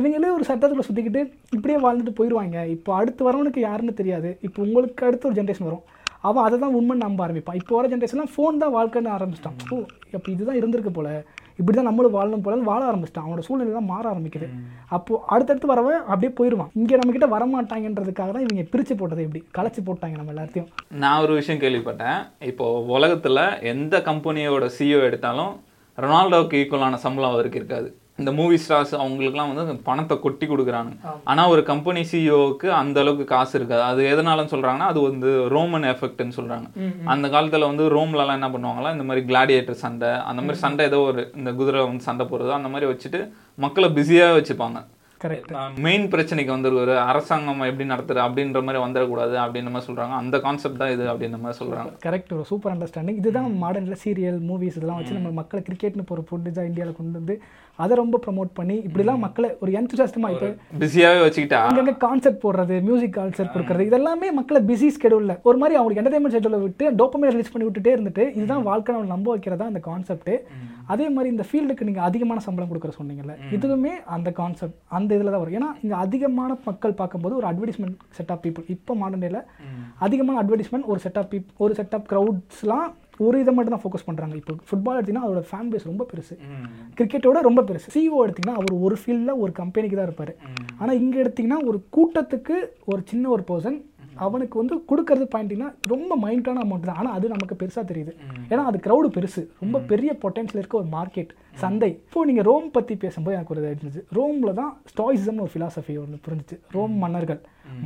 இவங்களே ஒரு சட்டத்துக்குள்ள சுற்றிக்கிட்டு இப்படியே வாழ்ந்துட்டு போயிடுவாங்க இப்போ அடுத்து வரவனுக்கு யாருன்னு தெரியாது. இப்போ உங்களுக்கு அடுத்து ஒரு ஜென்ரேஷன் வரும். அவன் அதை தான் உண்மை நம்ப ஆரம்பிப்பான். இப்போ வர ஜென்ரேஷன்லாம் ஃபோன் தான் வாழ்க்கைன்னு ஆரம்பிச்சிட்டான். ஓ அப்போ இதுதான் இருந்திருக்கு போல. இப்படி தான் நம்மளும் வாழணும் போல வாழ ஆரம்பிச்சிட்டான். அவனோட சூழ்நிலை தான் மாற ஆரம்பிக்குது. அப்போ அடுத்தடுத்து வரவன் அப்படியே போயிடுவான். இங்கே நம்மக்கிட்ட வரமாட்டாங்கன்றதுக்காக தான் இவங்க பிரித்து போட்டது எப்படி களைச்சி போட்டாங்க நம்ம எல்லாத்தையும் நான் ஒரு விஷயம் கேள்விப்பட்டேன். இப்போது உலகத்தில் எந்த கம்பெனியோட சிஇஓ எடுத்தாலும் ரொனால்டோவுக்கு ஈக்குவலான சம்பளம் அவருக்கு இருக்காது. இந்த மூவி ஸ்டார்ஸ் அவங்களுக்குலாம் வந்து பணத்தை கொட்டி கொடுக்குறாங்க ஆனா ஒரு கம்பெனி சிஇஓவுக்கு அந்த அளவுக்கு காசு இருக்காது. அது எதனாலன்னு சொல்றாங்கன்னா அது வந்து ரோமன் எஃபெக்ட்னு சொல்றாங்க. அந்த காலத்துல வந்து ரோம்லலாம் என்ன பண்ணுவாங்களா இந்த மாதிரி கிளாடியேட்டர் சண்டை அந்த மாதிரி சண்டை ஏதோ ஒரு இந்த குதிரை வந்து சண்டை போடுறது அந்த மாதிரி வச்சுட்டு மக்களை பிஸியாக வச்சுப்பாங்க. கரெக்ட் மெயின் பிரச்சனைக்கு வந்து ஒரு அரசாங்கம் எப்படி நடத்துறது அப்படின்ற மாதிரி வந்துடக்கூடாது அப்படின்ற மாதிரி சொல்றாங்க. அந்த கான்செப்ட் தான் இது அப்படின்ற மாதிரி சொல்றாங்க. கரெக்ட் ஒரு சூப்பர் அண்டர்ஸ்டாண்டிங் இதுதான் மாடர்னில் சீரியல் மூவிஸ் இதெல்லாம் வச்சு நம்ம மக்களை கிரிக்கெட்னு போகிற ஃபுட்டு இந்தியாவில் கொண்டு வந்து அதை ரொம்ப ப்ரமோட் பண்ணி இப்படிலாம் மக்களை ஒரு என்துசாஸ்டமாக இப்போ பிஸியாவே வச்சுக்கிட்டா? அங்கங்கே கான்செர்ட் போடுறது மியூசிக் கான்செர்ட் கொடுக்குறது இதெல்லாமே மக்களை பிஸி ஸ்கெடியூலில் ஒரு மாதிரி அவங்களுக்கு என்டர்டைன்மெண்ட் ஷெடியூலில் விட்டு டோப்பமே ரிலீஸ் பண்ணி விட்டுட்டே இருந்துட்டு இதுதான் வாழ்க்கை நம்ம நம்ப வைக்கிறதா அந்த கான்செப்ட் அதே மாதிரி இந்த ஃபீல்டுக்கு நீங்கள் அதிகமான சம்பளம் கொடுக்குற சொன்னீங்கல்ல இதுவுமே அந்த கான்செப்ட் அந்த இதில் தான் வரும். ஏன்னா இங்கே அதிகமான மக்கள் பார்க்கும்போது ஒரு அட்வர்டைஸ்மெண்ட் செட் ஆஃப் பீப்புள் இப்போ மாடர்ன் டேல அதிகமான அட்வர்டைஸ்மெண்ட் ஒரு செட் ஆஃப் பீப் ஒரு செட் ஆஃப் க்ரௌட்ஸ்லாம் ஒரு இதை மட்டும் தான் ஃபோக்கஸ் பண்ணுறாங்க இப்போ ஃபுட்பால் எடுத்திங்கன்னா அதோட ஃபேன் பேஸ் ரொம்ப பெருசு. கிரிக்கெட்டோட ரொம்ப பெருசு. சிஓ எடுத்திங்கன்னா அவர் ஒரு ஃபீல்டில் ஒரு கம்பெனிக்கு தான் இருப்பார். ஆனால் இங்கே எடுத்திங்கன்னா ஒரு கூட்டத்துக்கு ஒரு சின்ன ஒரு பர்சன் அவனுக்கு வந்து கொடுக்கறது பாயிண்டிங்கன்னா ரொம்ப மைண்டான அமௌண்ட் தான். ஆனால் அது நமக்கு பெருசாக தெரியுது. ஏன்னா அது க்ரௌடு பெருசு. ரொம்ப பெரிய பொட்டன்ஷியல் இருக்க ஒரு மார்க்கெட் சந்தை. இப்போ நீங்கள் ரோம் பற்றி பேசும்போது எனக்கு ஒரு இது இருந்துச்சு ரோமில் தான் ஸ்டாய்ஸம்னு ஒரு ஃபிலாசபி ஒன்று புரிஞ்சுச்சு. ரோம் மன்னர்கள்.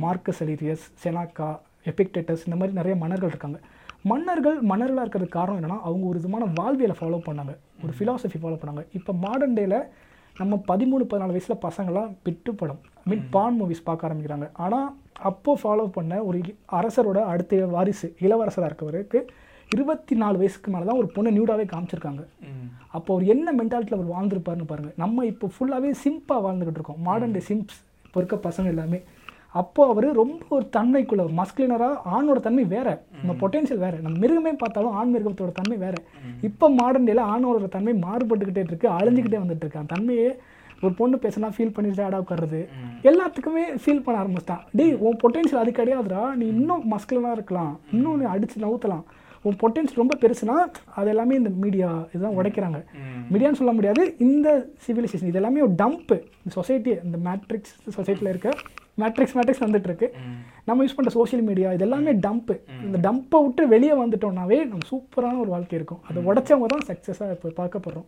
மார்க்கஸ் அலிரியஸ் செனாக்கா எபிக்டேட்டஸ் இந்த மாதிரி நிறைய மன்னர்கள் இருக்காங்க. மன்னர்கள் மன்னர்களாக இருக்கிறதுக்கு காரணம் என்னன்னா அவங்க ஒரு விதமான வாழ்வியலை ஃபாலோ பண்ணாங்க. ஒரு ஃபிலாசபி ஃபாலோ பண்ணாங்க. இப்போ மாடர்ன் டேல நம்ம பதிமூணு பதினாலு வயசில் பசங்களாம் பிட்டு படம் மீன் பான் மூவிஸ் பார்க்க ஆரம்பிக்கிறாங்க. ஆனால் அப்போ ஃபாலோ பண்ண ஒரு அரசரோட அடுத்த வாரிசு இளவரசராக இருக்கவருக்கு இருபத்தி நாலு வயசுக்கு மேலே தான் ஒரு பொண்ணை நியூடாவே காமிச்சிருக்காங்க. அப்போ அவர் என்ன மென்டாலிட்டியில் அவர் வாழ்ந்துருப்பாருன்னு பாருங்க. நம்ம இப்போ ஃபுல்லாகவே சிம்பாக வாழ்ந்துகிட்டு இருக்கோம். மாடர்ன் டே சிம்ப்ஸ் இப்போ இருக்க பசங்க எல்லாமே. அப்போ அவர் ரொம்ப ஒரு தன்மைக்குள்ள மஸ்குலினராக ஆணோட தன்மை வேற. நம்ம பொட்டென்ஷியல் வேற. நம்ம மிருகமே பார்த்தாலும் ஆண் மிருகத்தோட தன்மை வேற. இப்போ மாடர்ன் டேல ஆணோட தன்மை மாறுபட்டுக்கிட்டே இருக்கு அழிஞ்சுக்கிட்டே வந்துட்டு இருக்கு. அந்த தன்மையே ஒரு பொண்ணு பேசினா ஃபீல் பண்ணி சேடாக உட்காருது எல்லாத்துக்குமே ஃபீல் பண்ண ஆரம்பிச்சிட்டான் டேய் உன் பொட்டென்ஷியல் அது கிடையாதுடா. நீ இன்னும் மஸ்குலனாக இருக்கலாம். இன்னும் நீ அடிச்சு நவுத்தலாம். உன் பொட்டென்ஷியல் ரொம்ப பெருசுனா அது எல்லாமே இந்த மீடியா இதுதான் உடைக்கிறாங்க. மீடியான்னு சொல்ல முடியாது. இந்த சிவிலைசேஷன் இது எல்லாமே ஒரு டம்ப்பு இந்த சொசைட்டி இந்த மேட்ரிக்ஸ் சொசைட்டியில் இருக்க மேட்ரிக்ஸ் மேட்ரிக்ஸ் வந்துட்டு இருக்கு நம்ம யூஸ் பண்ணுற சோஷியல் மீடியா இது எல்லாமே டம்ப்பு இந்த டம்பை விட்டு வெளியே வந்துட்டோம்னாவே நம்ம சூப்பரான ஒரு வாழ்க்கை இருக்கும். அதை உடைச்சவங்க தான் சக்ஸஸாக இப்போ பார்க்கப்படுறோம்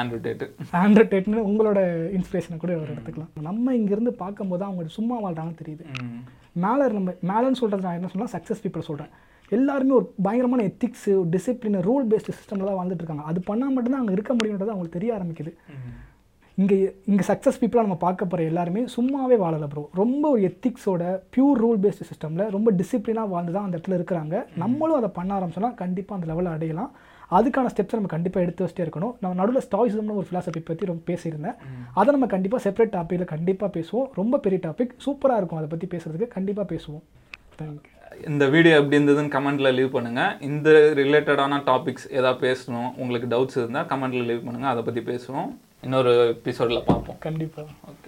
ஆண்ட்ரூ டேட்டு ஆண்ட்ராய்ட் டேட்னு உங்களோட இன்ஸ்பிரேஷனை கூட ஒரு எடுத்துக்கலாம். நம்ம இங்கேருந்து பார்க்கும்போது அவங்க சும்மா வாழ்றாங்கன்னு தெரியுது. மேலே நம்ம மேலேன்னு சொல்கிறது நான் என்ன சொன்னால் சக்ஸஸ் பீப்புள் சொல்கிறேன் எல்லாருமே ஒரு பயங்கரமான எத்திக்ஸு டிசிப்ளின் ரூல் பேஸ்டு சிஸ்டமில் தான் வாழ்ந்துட்டு இருக்காங்க. அது பண்ணால் மட்டும்தான் அங்கே இருக்க முடியுன்றது அவங்களுக்கு தெரிய ஆரம்பிக்குது. இங்கே இங்கே சக்ஸஸ் பீப்புளாக நம்ம பார்க்க போகிற எல்லாருமே சும்மாவே வாழலை ப்ரோ ரொம்ப ஒரு எத்திக்ஸோட பியூர் ரூல் பேஸ்டு சிஸ்டமில் ரொம்ப டிசிப்ளினாக வாழ்ந்து தான் அந்த இடத்துல இருக்கிறாங்க. நம்மளும் அதை பண்ண ஆரம்பிச்சோம்னா கண்டிப்பாக அந்த லெவலில் அடையலாம். அதுக்கான ஸ்டெப்ஸை நம்ம கண்டிப்பாக எடுத்து வச்சுட்டே இருக்கணும். நான் நடுவில் ஸ்டாய்ஸம்னு ஒரு ஃபிலாசபி பற்றி ரொம்ப பேசியிருந்தேன். அதை நம்ம கண்டிப்பாக செப்பரேட் டாப்பிக்கில் கண்டிப்பாக பேசுவோம். ரொம்ப பெரிய டாபிக் சூப்பராக இருக்கும் அதை பற்றி பேசுகிறதுக்கு கண்டிப்பாக பேசுவோம். தேங்க்யூ இந்த வீடியோ எப்படி இருந்ததுன்னு கமெண்ட்ல லீவ் பண்ணுங்க. இந்த ரிலேட்டடான டாபிக்ஸ் ஏதாவது பேசணும் உங்களுக்கு டவுட்ஸ் இருந்தால் கமெண்ட்ல லீவ் பண்ணுங்க. அதை பற்றி பேசுவோம். இன்னொரு எபிசோடில் பார்ப்போம். கண்டிப்பாக ஓகே